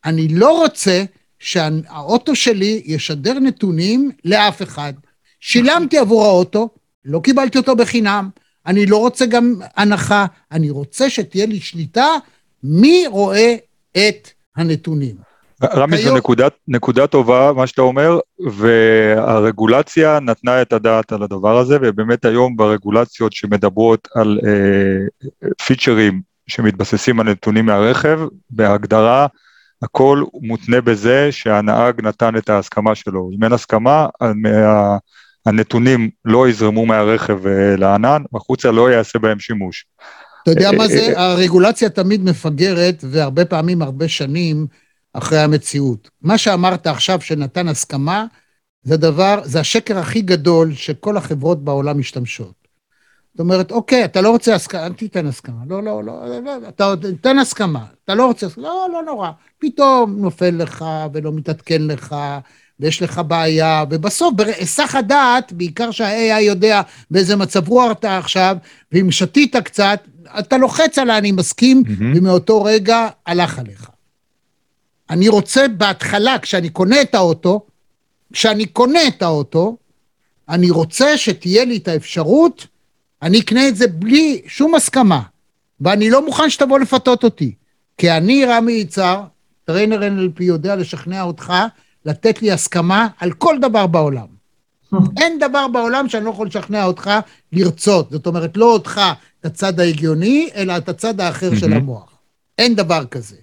אני לא רוצה שהאוטו שלי ישדר נתונים לאף אחד. שילמתי עבור האוטו, לא קיבלתי אותו בחינם, אני לא רוצה גם הנחה, אני רוצה שתהיה לי שליטה מי רואה את הנתונים. רמי, זו נקודת, נקודה טובה, מה שאתה אומר, והרגולציה נתנה את הדעת על הדבר הזה, ובאמת היום ברגולציות שמדברות על אה, פיצ'רים שמתבססים על נתונים מהרכב, בהגדרה הכל מותנה בזה שהנהג נתן את ההסכמה שלו. אם אין הסכמה, הנתונים לא יזרמו מהרכב אה, לענן, החוצה לא יעשה בהם שימוש. אתה יודע מה זה? הרגולציה תמיד מפגרת, והרבה פעמים הרבה שנים אחרי המציאות. מה שאמרת עכשיו שנתן הסכמה, זה דבר, זה השקר הכי גדול שכל החברות בעולם משתמשות. זאת אומרת, אוקיי, אתה לא רוצה הסכמה, אל תיתן הסכמה. לא, לא, לא, לא, אתה תיתן הסכמה. אתה לא רוצה לא, לא נורא. פתאום נופל לך ולא מתעדכן לך, ויש לך בעיה, ובסוף, בהיסח הדעת, בעיקר שה-AI יודע באיזה מצב רוח אתה עכשיו, ואם שתית קצת, אתה לוחץ עליי, אני מסכים, mm-hmm. ומאותו רגע הלך עליך. אני רוצה בהתחלה, כשאני קונה את האוטו, כשאני קונה את האוטו, אני רוצה שתהיה לי את האפשרות, אני אקנה את זה בלי שום הסכמה, ואני לא מוכן שתבוא לפתות אותי. כי אני, רמי יצהר, trainer NLP יודע לשכנע אותך לתת לי הסכמה על כל דבר בעולם. אין דבר בעולם שאני לא יכול לשכנע אותך לרצות. זאת אומרת, לא אותך, את הצד ההגיוני, אלא את הצד האחר של המוח. אין דבר כזה.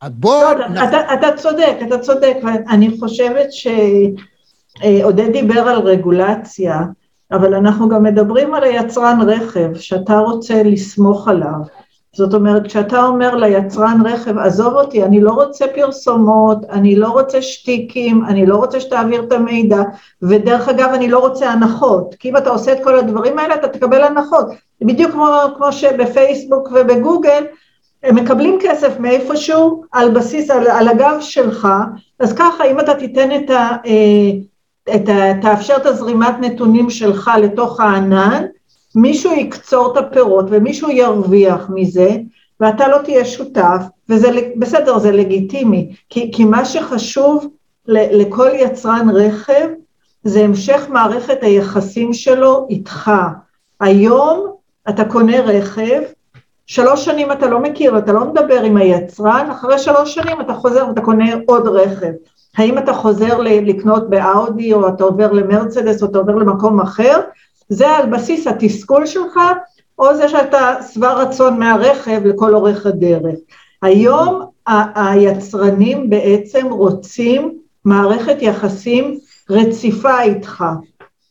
אז בוא... לא, נח... אתה, אתה צודק, אתה צודק, ואני חושבת שעודד דיבר על רגולציה, אבל אנחנו גם מדברים על היצרן רכב, שאתה רוצה לסמוך עליו. זאת אומרת, כשאתה אומר ליצרן רכב, עזוב אותי, אני לא רוצה פרסומות, אני לא רוצה שטיקים, אני לא רוצה שתעביר את המידע, ודרך אגב, אני לא רוצה הנחות, כי אם אתה עושה את כל הדברים האלה, אתה תקבל הנחות. בדיוק כמו, כמו שבפייסבוק ובגוגל, הם מקבלים כסף מאיפשהו על בסיס, על, על הגב שלך, אז ככה, אם אתה תיתן את ה... אה, את ה תאפשר את הזרימת נתונים שלך לתוך הענן, מישהו יקצור את הפירות ומישהו ירוויח מזה, ואתה לא תהיה שותף, וזה בסדר, זה לגיטימי, כי, כי מה שחשוב לכל יצרן רכב, זה המשך מערכת היחסים שלו איתך. היום אתה קונה רכב, שלוש שנים אתה לא מכיר, אתה לא מדבר עם היצרן, אחרי שלוש שנים אתה חוזר ואתה קונה עוד רכב. האם אתה חוזר לקנות באאודי, או אתה עובר למרצדס, או אתה עובר למקום אחר, זה על בסיס התסכול שלך, או זה שאתה שבע רצון מהרכב לכל אורך הדרך. היום היצרנים בעצם רוצים מערכת יחסים רציפה איתך,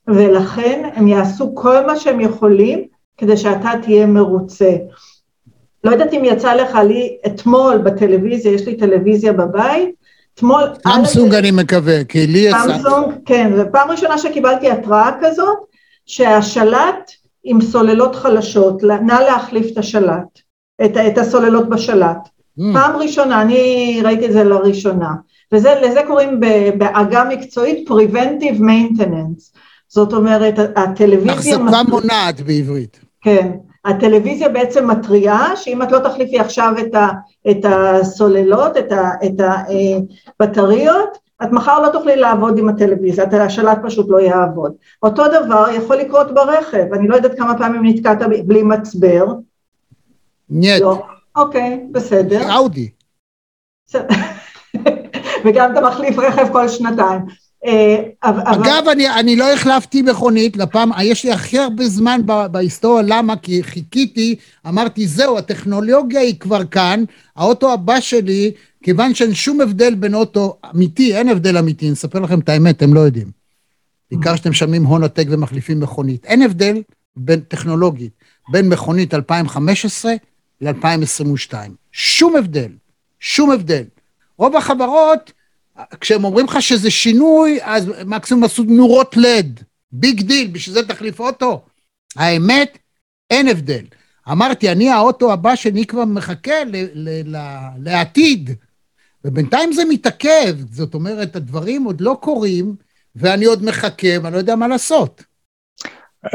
ולכן הם יעשו כל מה שהם יכולים כדי שאתה תהיה מרוצה. לא יודעת אם יצא לך לי אתמול בטלוויזיה, יש לי טלוויזיה בבית, אתמול... סמסונג אני מקווה, כי לי יצא... סמסונג, כן, זו פעם ראשונה שקיבלתי התראה כזאת, שהשלט עם סוללות חלשות, נא להחליף את השלט, את, את הסוללות בשלט. Mm. פעם ראשונה, אני ראיתי את זה לראשונה, ולזה קוראים בעגה מקצועית Preventive Maintenance, זאת אומרת, הטלוויזיה... החזקה מונעת בעברית. כן, הטלוויזיה בעצם מתריעה שאם את לא תחליפי עכשיו את, ה, את הסוללות, את הבטריות, את מחר לא תוכלי לעבוד עם הטלוויזיה, השלט פשוט לא יעבוד. אותו דבר יכול לקרות ברכב, אני לא יודעת כמה פעמים נתקעת בלי מצבר. נייט. לא. אוקיי, בסדר. אאודי. וגם אתה מחליף רכב כל שנתיים. אה, אגב, אני, אני לא החלפתי מכונית, לפעם, יש לי הכי הרבה זמן בהיסטוריה, למה? כי חיכיתי, אמרתי, זהו, הטכנולוגיה היא כבר כאן, האוטו הבא שלי, כיוון שאין שום הבדל בין אוטו אמיתי, אין הבדל אמיתי, אני אספר לכם את האמת, אתם לא יודעים. בעיקר שאתם משלמים הון עתק ומחליפים מכונית. אין הבדל בין טכנולוגית, בין מכונית 2015 ל-2022. שום הבדל, שום הבדל. רוב החברות, כשהם אומרים לך שזה שינוי, אז מקסימום עשו נורות לד. big deal, בשביל זה תחליף אוטו. האמת, אין הבדל. אמרתי, אני האוטו הבא שאני כבר מחכה ל- ל- ל- לעתיד. ובינתיים זה מתעכב, זאת אומרת, הדברים עוד לא קורים, ואני עוד מחכה ואני לא יודע מה לעשות.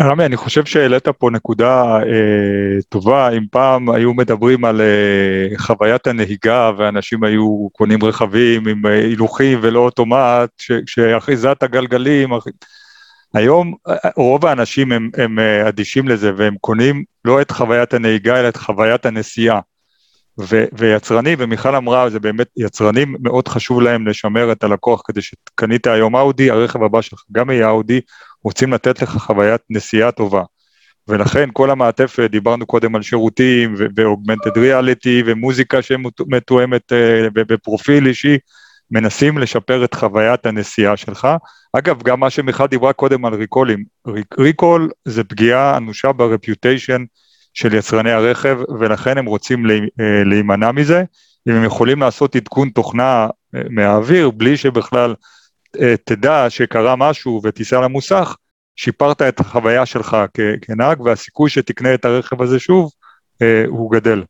רמי, אני חושב שהעלית פה נקודה אה, טובה, אם פעם היו מדברים על אה, חוויית הנהיגה ואנשים היו קונים רכבים עם אה, הילוכים ולא אוטומט, שאחיזת הגלגלים, היום אה, רוב האנשים הם, הם אה, אדישים לזה והם קונים לא את חוויית הנהיגה אלא את חוויית הנסיעה. ו, ויצרנים, ומיכל אמרה, זה באמת, יצרנים מאוד חשוב להם לשמר את הלקוח כדי שקנית היום אאודי, הרכב הבא שלך גם יהיה אאודי, רוצים לתת לך חוויית נסיעה טובה. ולכן כל המעטפת, דיברנו קודם על שירותים ו-augmented reality ומוזיקה שמתואמת בפרופיל אישי, מנסים לשפר את חוויית הנסיעה שלך. אגב, גם מה שמיכל דיברה קודם על ריקולים, ריקול זה פגיעה אנושה ברפיוטיישן של יצרני הרכב, ולכן הם רוצים להימנע מזה. אם הם יכולים לעשות עדכון תוכנה מהאוויר, בלי שבכלל תדע שקרה משהו ותיסע למוסך, שיפרת את החוויה שלך כנהג, והסיכוי שתקנה את הרכב הזה שוב, הוא גדל.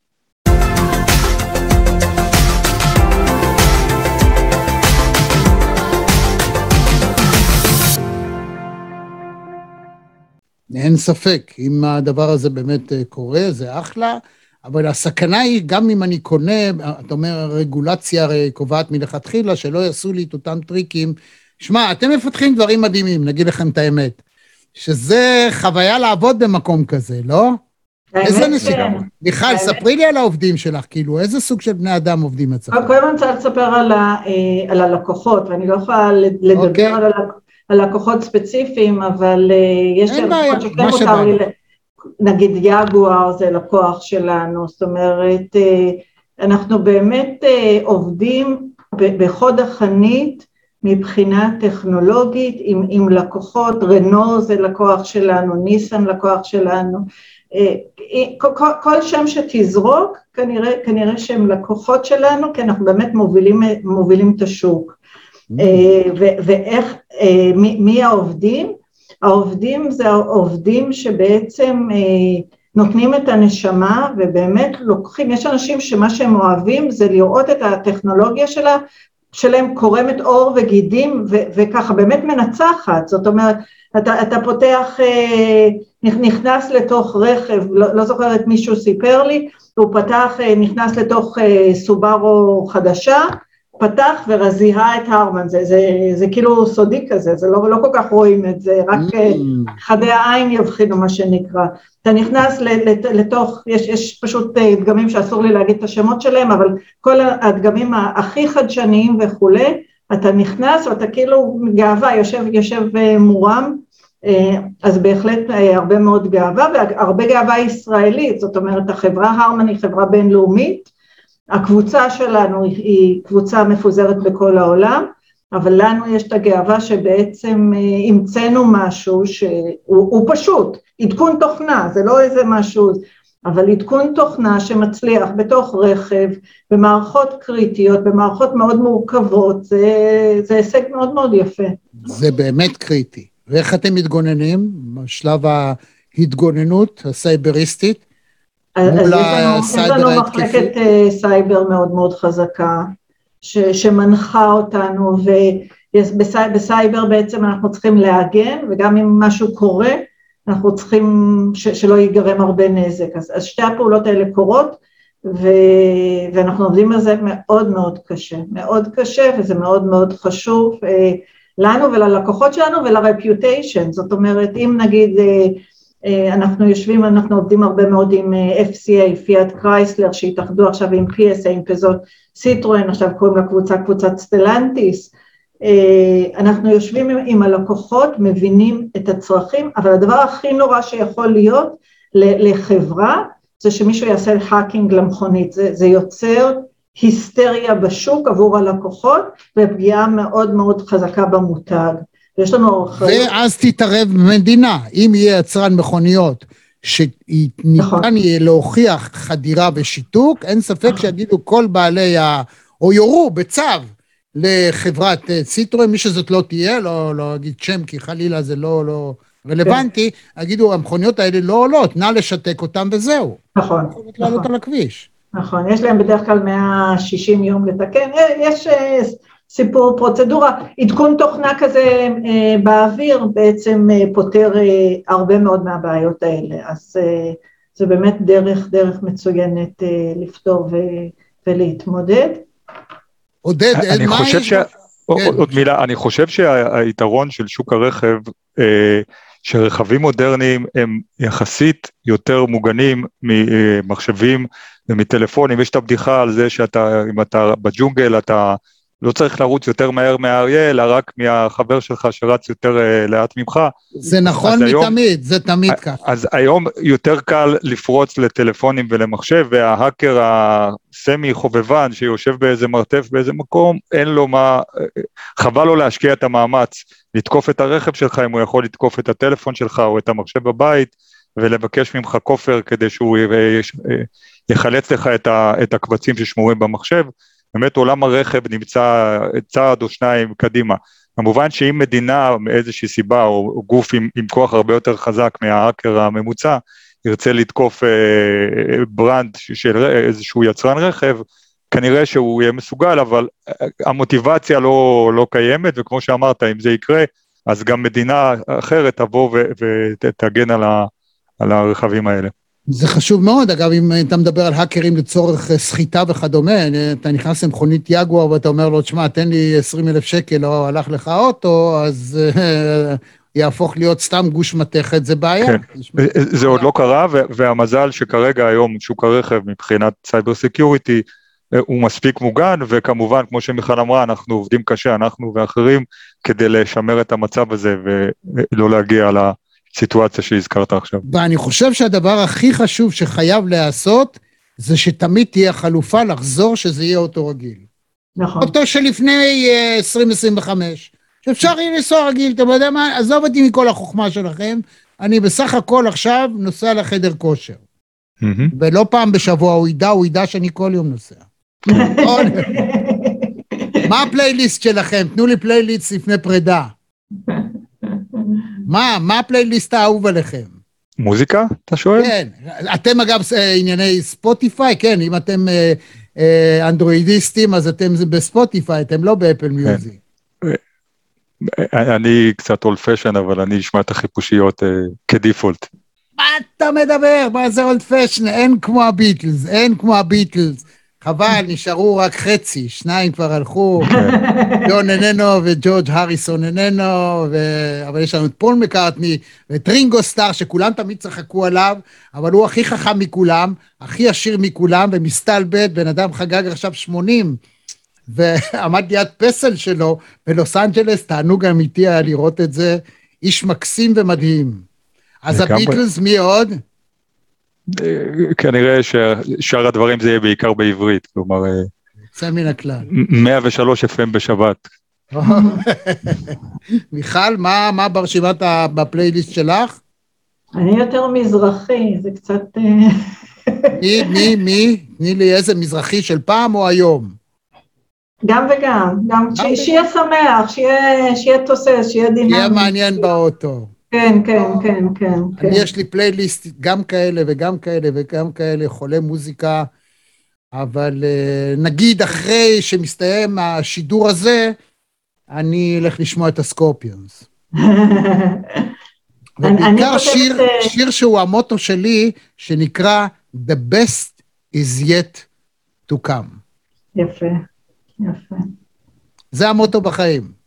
אין ספק, אם הדבר הזה באמת אה, קורה, זה אחלה, אבל הסכנה היא, גם אם אני קונה, אתה אומר, הרגולציה הרי קובעת מלכתחילה, שלא יעשו לי את אותם טריקים. שמע, אתם מפתחים דברים מדהימים, נגיד לכם את האמת, שזה חוויה לעבוד במקום כזה, לא? איזה נסיעה? מיכל, ספרי לי על העובדים שלך, כאילו, איזה סוג של בני אדם עובדים אצלך? קודם אני רוצה לספר על, אה, הלקוחות, ואני לא יכולה לדבר. אוקיי. על הלקוחות. על לקוחות ספציפיים, אבל אה, יש לקוחות שכן מותר לי, נגיד יגואר זה לקוח שלנו, זאת אומרת, אה, אנחנו באמת אה, עובדים בחוד החנית מבחינה טכנולוגית עם, עם לקוחות, רנו זה לקוח שלנו, ניסן לקוח שלנו, כל, כל שם שתזרוק כנראה, כנראה שהם לקוחות שלנו, כי אנחנו באמת מובילים, מובילים את השוק. אה, ואיך, אה, מי העובדים? העובדים זה העובדים שבעצם אה, נותנים את הנשמה ובאמת לוקחים, יש אנשים שמה שהם אוהבים זה לראות את הטכנולוגיה שלה, שלהם קורמת עור וגידים ו- וככה באמת מנצחת, זאת אומרת אתה, אתה פותח, נכנס לתוך רכב, לא, לא זוכרת מישהו סיפר לי, הוא פתח, נכנס לתוך סובארו חדשה פתח וזיהה את הרמן, זה, זה, זה כאילו סודי כזה, זה לא, לא כל כך רואים את זה, רק mm. אה, חדי העין יבחינו מה שנקרא. אתה נכנס לתוך, יש, יש פשוט אה, דגמים שאסור לי להגיד את השמות שלהם, אבל כל הדגמים הכי חדשניים וכולי, אתה נכנס ואתה כאילו גאווה, יושב, יושב אה, מורם, אז בהחלט הרבה מאוד גאווה, והרבה גאווה ישראלית, זאת אומרת החברה הרמן היא חברה בינלאומית, הקבוצה שלנו היא קבוצה מפוזרת בכל העולם, אבל לנו יש את הגאווה שבעצם אה, המצאנו משהו שהוא פשוט, עדכון תוכנה, זה לא איזה משהו, אבל עדכון תוכנה שמצליח בתוך רכב, במערכות קריטיות, במערכות מאוד מורכבות, זה, זה הישג מאוד מאוד יפה. זה באמת קריטי. ואיך אתם מתגוננים? בשלב ההתגוננות הסייבריסטית? מול הסייבר ההתקפי? יש לנו מחלקת אה, סייבר מאוד מאוד חזקה, ש, שמנחה אותנו, ובסייבר בעצם אנחנו צריכים להגן, וגם אם משהו קורה, אנחנו צריכים ש, שלא ייגרם הרבה נזק. אז, אז שתי הפעולות האלה קורות, ו, ואנחנו עובדים על זה מאוד מאוד קשה, מאוד קשה, וזה מאוד מאוד חשוב אה, לנו וללקוחות שלנו ול reputation, זאת אומרת, אם נגיד אה, אה, אנחנו יושבים, אנחנו עובדים הרבה מאוד עם אה, FCA, פיאט קרייסלר, שהתאחדו עכשיו עם PSA, עם פיג'ו סיטרואן, עכשיו קוראים לקבוצה קבוצת סטלנטיס, אה, אנחנו יושבים עם, עם הלקוחות, מבינים את הצרכים, אבל הדבר הכי נורא שיכול להיות לחברה, זה שמישהו יעשה hacking למכונית, זה, זה יוצר היסטריה בשוק עבור הלקוחות ופגיעה מאוד מאוד חזקה במותג. יש לנו אחריות. ואז תתערב מדינה, אם יהיה יצרן מכוניות שניתן נכון. יהיה להוכיח חדירה ושיתוק, אין ספק נכון. שיגידו כל בעלי ה... או יורו בצו לחברת אה, סיטרואן, מי שזאת לא תהיה, לא, לא אגיד שם כי חלילה זה לא, לא רלוונטי, כן. יגידו המכוניות האלה לא עולות, נא לשתק אותן וזהו. נכון. נכון. על הכביש. נכון, יש להם בדרך כלל 160 יום לתקן, אה, יש אה, סיפור פרוצדורה, עדכון תוכנה כזה אה, באוויר בעצם אה, פותר אה, הרבה מאוד מהבעיות האלה, אז אה, זה באמת דרך, דרך מצוינת אה, לפתור ו, ולהתמודד. עודד, אני חושב ש... כן. עוד מילה, אני חושב שהיתרון של שוק הרכב, אה, שרכבים מודרניים הם יחסית יותר מוגנים ממחשבים ומטלפונים, יש את הבדיחה על זה שאתה, אם אתה בג'ונגל, אתה לא צריך לרוץ יותר מהר מהאריה, אלא רק מהחבר שלך שרץ יותר uh, לאט ממך. זה נכון היום, מתמיד, זה תמיד ככה. אז היום יותר קל לפרוץ לטלפונים ולמחשב, וההאקר הסמי חובבן שיושב באיזה מרתף באיזה מקום, אין לו מה, חבל לו להשקיע את המאמץ לתקוף את הרכב שלך אם הוא יכול לתקוף את הטלפון שלך או את המחשב בבית, ולבקש ממך כופר כדי שהוא יחלץ לך את, ה, את הקבצים ששמורים במחשב. באמת עולם הרכב נמצא צעד או שניים קדימה. כמובן שאם מדינה מאיזושהי סיבה או גוף עם, עם כוח הרבה יותר חזק מההאקר הממוצע ירצה לתקוף אה, ברנד של איזשהו יצרן רכב, כנראה שהוא יהיה מסוגל, אבל אה, המוטיבציה לא, לא קיימת, וכמו שאמרת, אם זה יקרה, אז גם מדינה אחרת תבוא ותגן על, על הרכבים האלה. זה חשוב מאוד, אגב, אם אתה מדבר על האקרים לצורך אה, סחיטה וכדומה, אתה נכנס למכונית יגואר ואתה אומר לו, תשמע, תן לי 20 אלף שקל או הלך לך אוטו, אז אה, יהפוך להיות סתם גוש מתכת, זה בעיה. כן. אה, זה עוד לא קרה, והמזל שכרגע היום שוק הרכב מבחינת cyber security, הוא מספיק מוגן, וכמובן, כמו שמיכל אמרה, אנחנו עובדים קשה, אנחנו ואחרים, כדי לשמר את המצב הזה ולא להגיע ל... לה... סיטואציה שהזכרת עכשיו. ואני חושב שהדבר הכי חשוב שחייב להיעשות, זה שתמיד תהיה חלופה לחזור שזה יהיה אוטו רגיל. נכון. אוטו שלפני uh, 2025, שאפשר יהיה לנסוע רגיל, אתה יודע מה, עזוב אותי מכל החוכמה שלכם, אני בסך הכל עכשיו נוסע לחדר כושר. Mm-hmm. ולא פעם בשבוע הוא ידע, הוא ידע שאני כל יום נוסע. מה הפלייליסט שלכם? תנו לי פלייליסט לפני פרידה. מה, מה הפלייליסט האהוב עליכם? מוזיקה, אתה שואל? כן. אתם אגב אה, ענייני ספוטיפיי, כן, אם אתם אה, אה, אנדרואידיסטים, אז אתם בספוטיפיי, אתם לא באפל כן. מיוזיק. אני קצת old fashion, אבל אני אשמע את החיפושיות כ default. מה אתה מדבר? מה זה old fashion? אין כמו הביטלס, אין כמו הביטלס. חבל, נשארו רק חצי, שניים כבר הלכו, ג'ון איננו וג'ורג' הריסון איננו, ו... אבל יש לנו את פול מקארטני ואת רינגו סטאר, שכולם תמיד צחקו עליו, אבל הוא הכי חכם מכולם, הכי עשיר מכולם, ומסתלבט, בן אדם חגג עכשיו 80, ועמד ליד פסל שלו בלוס אנג'לס, תענוג אמיתי היה לראות את זה, איש מקסים ומדהים. אז הביטלס, מי עוד? כנראה ששאר הדברים זה יהיה בעיקר בעברית, כלומר... אה, יוצא מן הכלל. 103 FM בשבת. מיכל, מה, מה ברשימת, בפלייליסט שלך? אני יותר מזרחי, זה קצת... אה, מי, מי, מי? תני לי איזה מזרחי של פעם או היום? גם וגם, גם שיהיה שמח, שיהיה תוסס, שיהיה דינמי. שיהיה מעניין באוטו. כן, כן, כן, כן. כן. יש לי פלייליסט גם כאלה וגם כאלה וגם כאלה, חולה מוזיקה, אבל אה, נגיד אחרי שמסתיים השידור הזה, אני אלך לשמוע את הסקורפיונס. ובעיקר שיר, שיר שהוא המוטו שלי, שנקרא The best is yet to come. יפה, יפה. זה המוטו בחיים.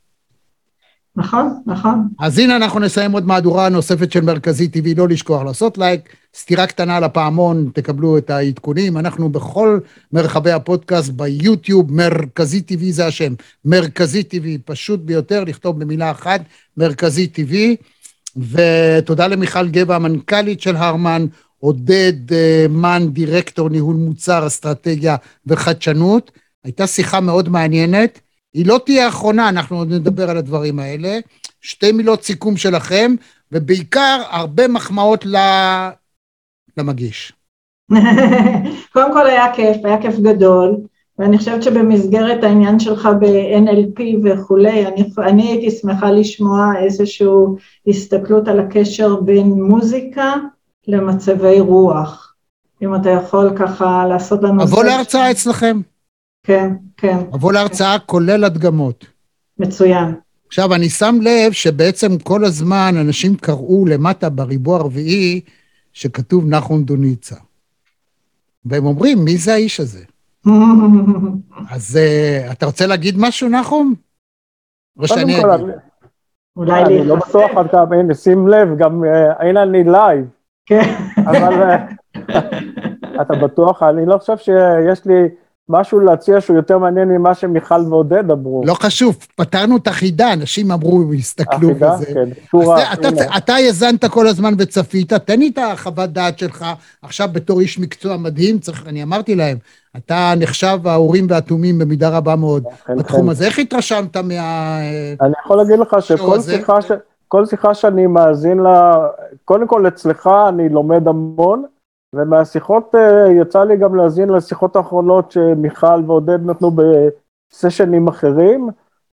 נכון, נכון. אז הנה אנחנו נסיים עוד מהדורה נוספת של מרכזי TV, לא לשכוח לעשות לייק, סטירה קטנה לפעמון, תקבלו את העדכונים. אנחנו בכל מרחבי הפודקאסט, ביוטיוב, מרכזי TV זה השם, מרכזי TV, פשוט ביותר, לכתוב במילה אחת, מרכזי TV. ותודה למיכל גבע, המנכ"לית של הרמן, עודד אה, מן, דירקטור ניהול מוצר, אסטרטגיה וחדשנות. הייתה שיחה מאוד מעניינת. היא לא תהיה אחרונה, אנחנו עוד נדבר על הדברים האלה. שתי מילות סיכום שלכם, ובעיקר הרבה מחמאות למגיש. קודם כל היה כיף, היה כיף גדול, ואני חושבת שבמסגרת העניין שלך ב-NLP וכולי, אני, אני הייתי שמחה לשמוע איזושהי הסתכלות על הקשר בין מוזיקה למצבי רוח. אם אתה יכול ככה לעשות לנו... אבוא להרצאה אצלכם. כן, כן. אבוא להרצאה כולל הדגמות. מצוין. עכשיו, אני שם לב שבעצם כל הזמן אנשים קראו למטה בריבוע הרביעי שכתוב נחום דוניצה. והם אומרים, מי זה האיש הזה? אז uh, אתה רוצה להגיד משהו, נחום? או שאני אגיד? אולי לי... אני לא בטוח עד כמה, הנה, שים לב, גם uh, אין אני לייב. כן. אבל uh, אתה בטוח, אני לא חושב שיש לי... משהו להציע שהוא יותר מעניין ממה שמיכל ועודד אמרו. לא חשוב, פתרנו את החידה, אנשים אמרו, הסתכלו החידה, וזה. כן, שורה, אתה, הנה. אתה האזנת כל הזמן וצפית, תן לי את החוות דעת שלך, עכשיו בתור איש מקצוע מדהים, צריך, אני אמרתי להם, אתה נחשב האורים והתומים במידה רבה מאוד כן, בתחום כן. הזה, איך התרשמת מה... אני יכול להגיד לך שכל. שיחה, ש... שיחה שאני מאזין לה, קודם כל אצלך אני לומד המון, ומהשיחות אה, יצא לי גם להאזין לשיחות האחרונות שמיכל ועודד נתנו בסשנים אחרים.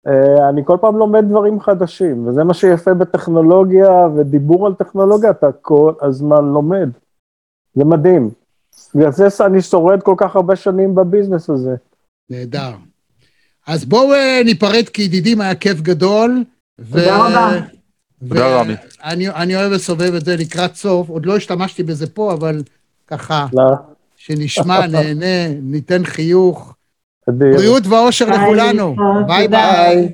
אה, אני כל פעם לומד דברים חדשים, וזה מה שיפה בטכנולוגיה ודיבור על טכנולוגיה, אתה כל הזמן לומד. זה מדהים. בגלל זה אני שורד כל כך הרבה שנים בביזנס הזה. נהדר. אז בואו אה, ניפרד כידידים, היה כיף גדול. תודה רבה. תודה. אני, אני אוהב לסובב את זה לקראת סוף, עוד לא השתמשתי בזה פה, אבל ככה, לא, שנשמע, נהנה, ניתן חיוך. אדיר. בריאות ואושר לכולנו. ביי. ביי.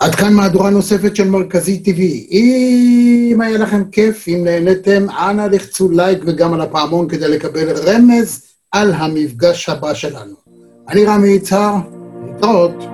עד כאן מהדורה נוספת של מרכזי TV. אם היה לכם כיף, אם נהניתם, אנא לחצו לייק וגם על הפעמון כדי לקבל רמז על המפגש הבא שלנו. אני רמי יצהר, להתראות.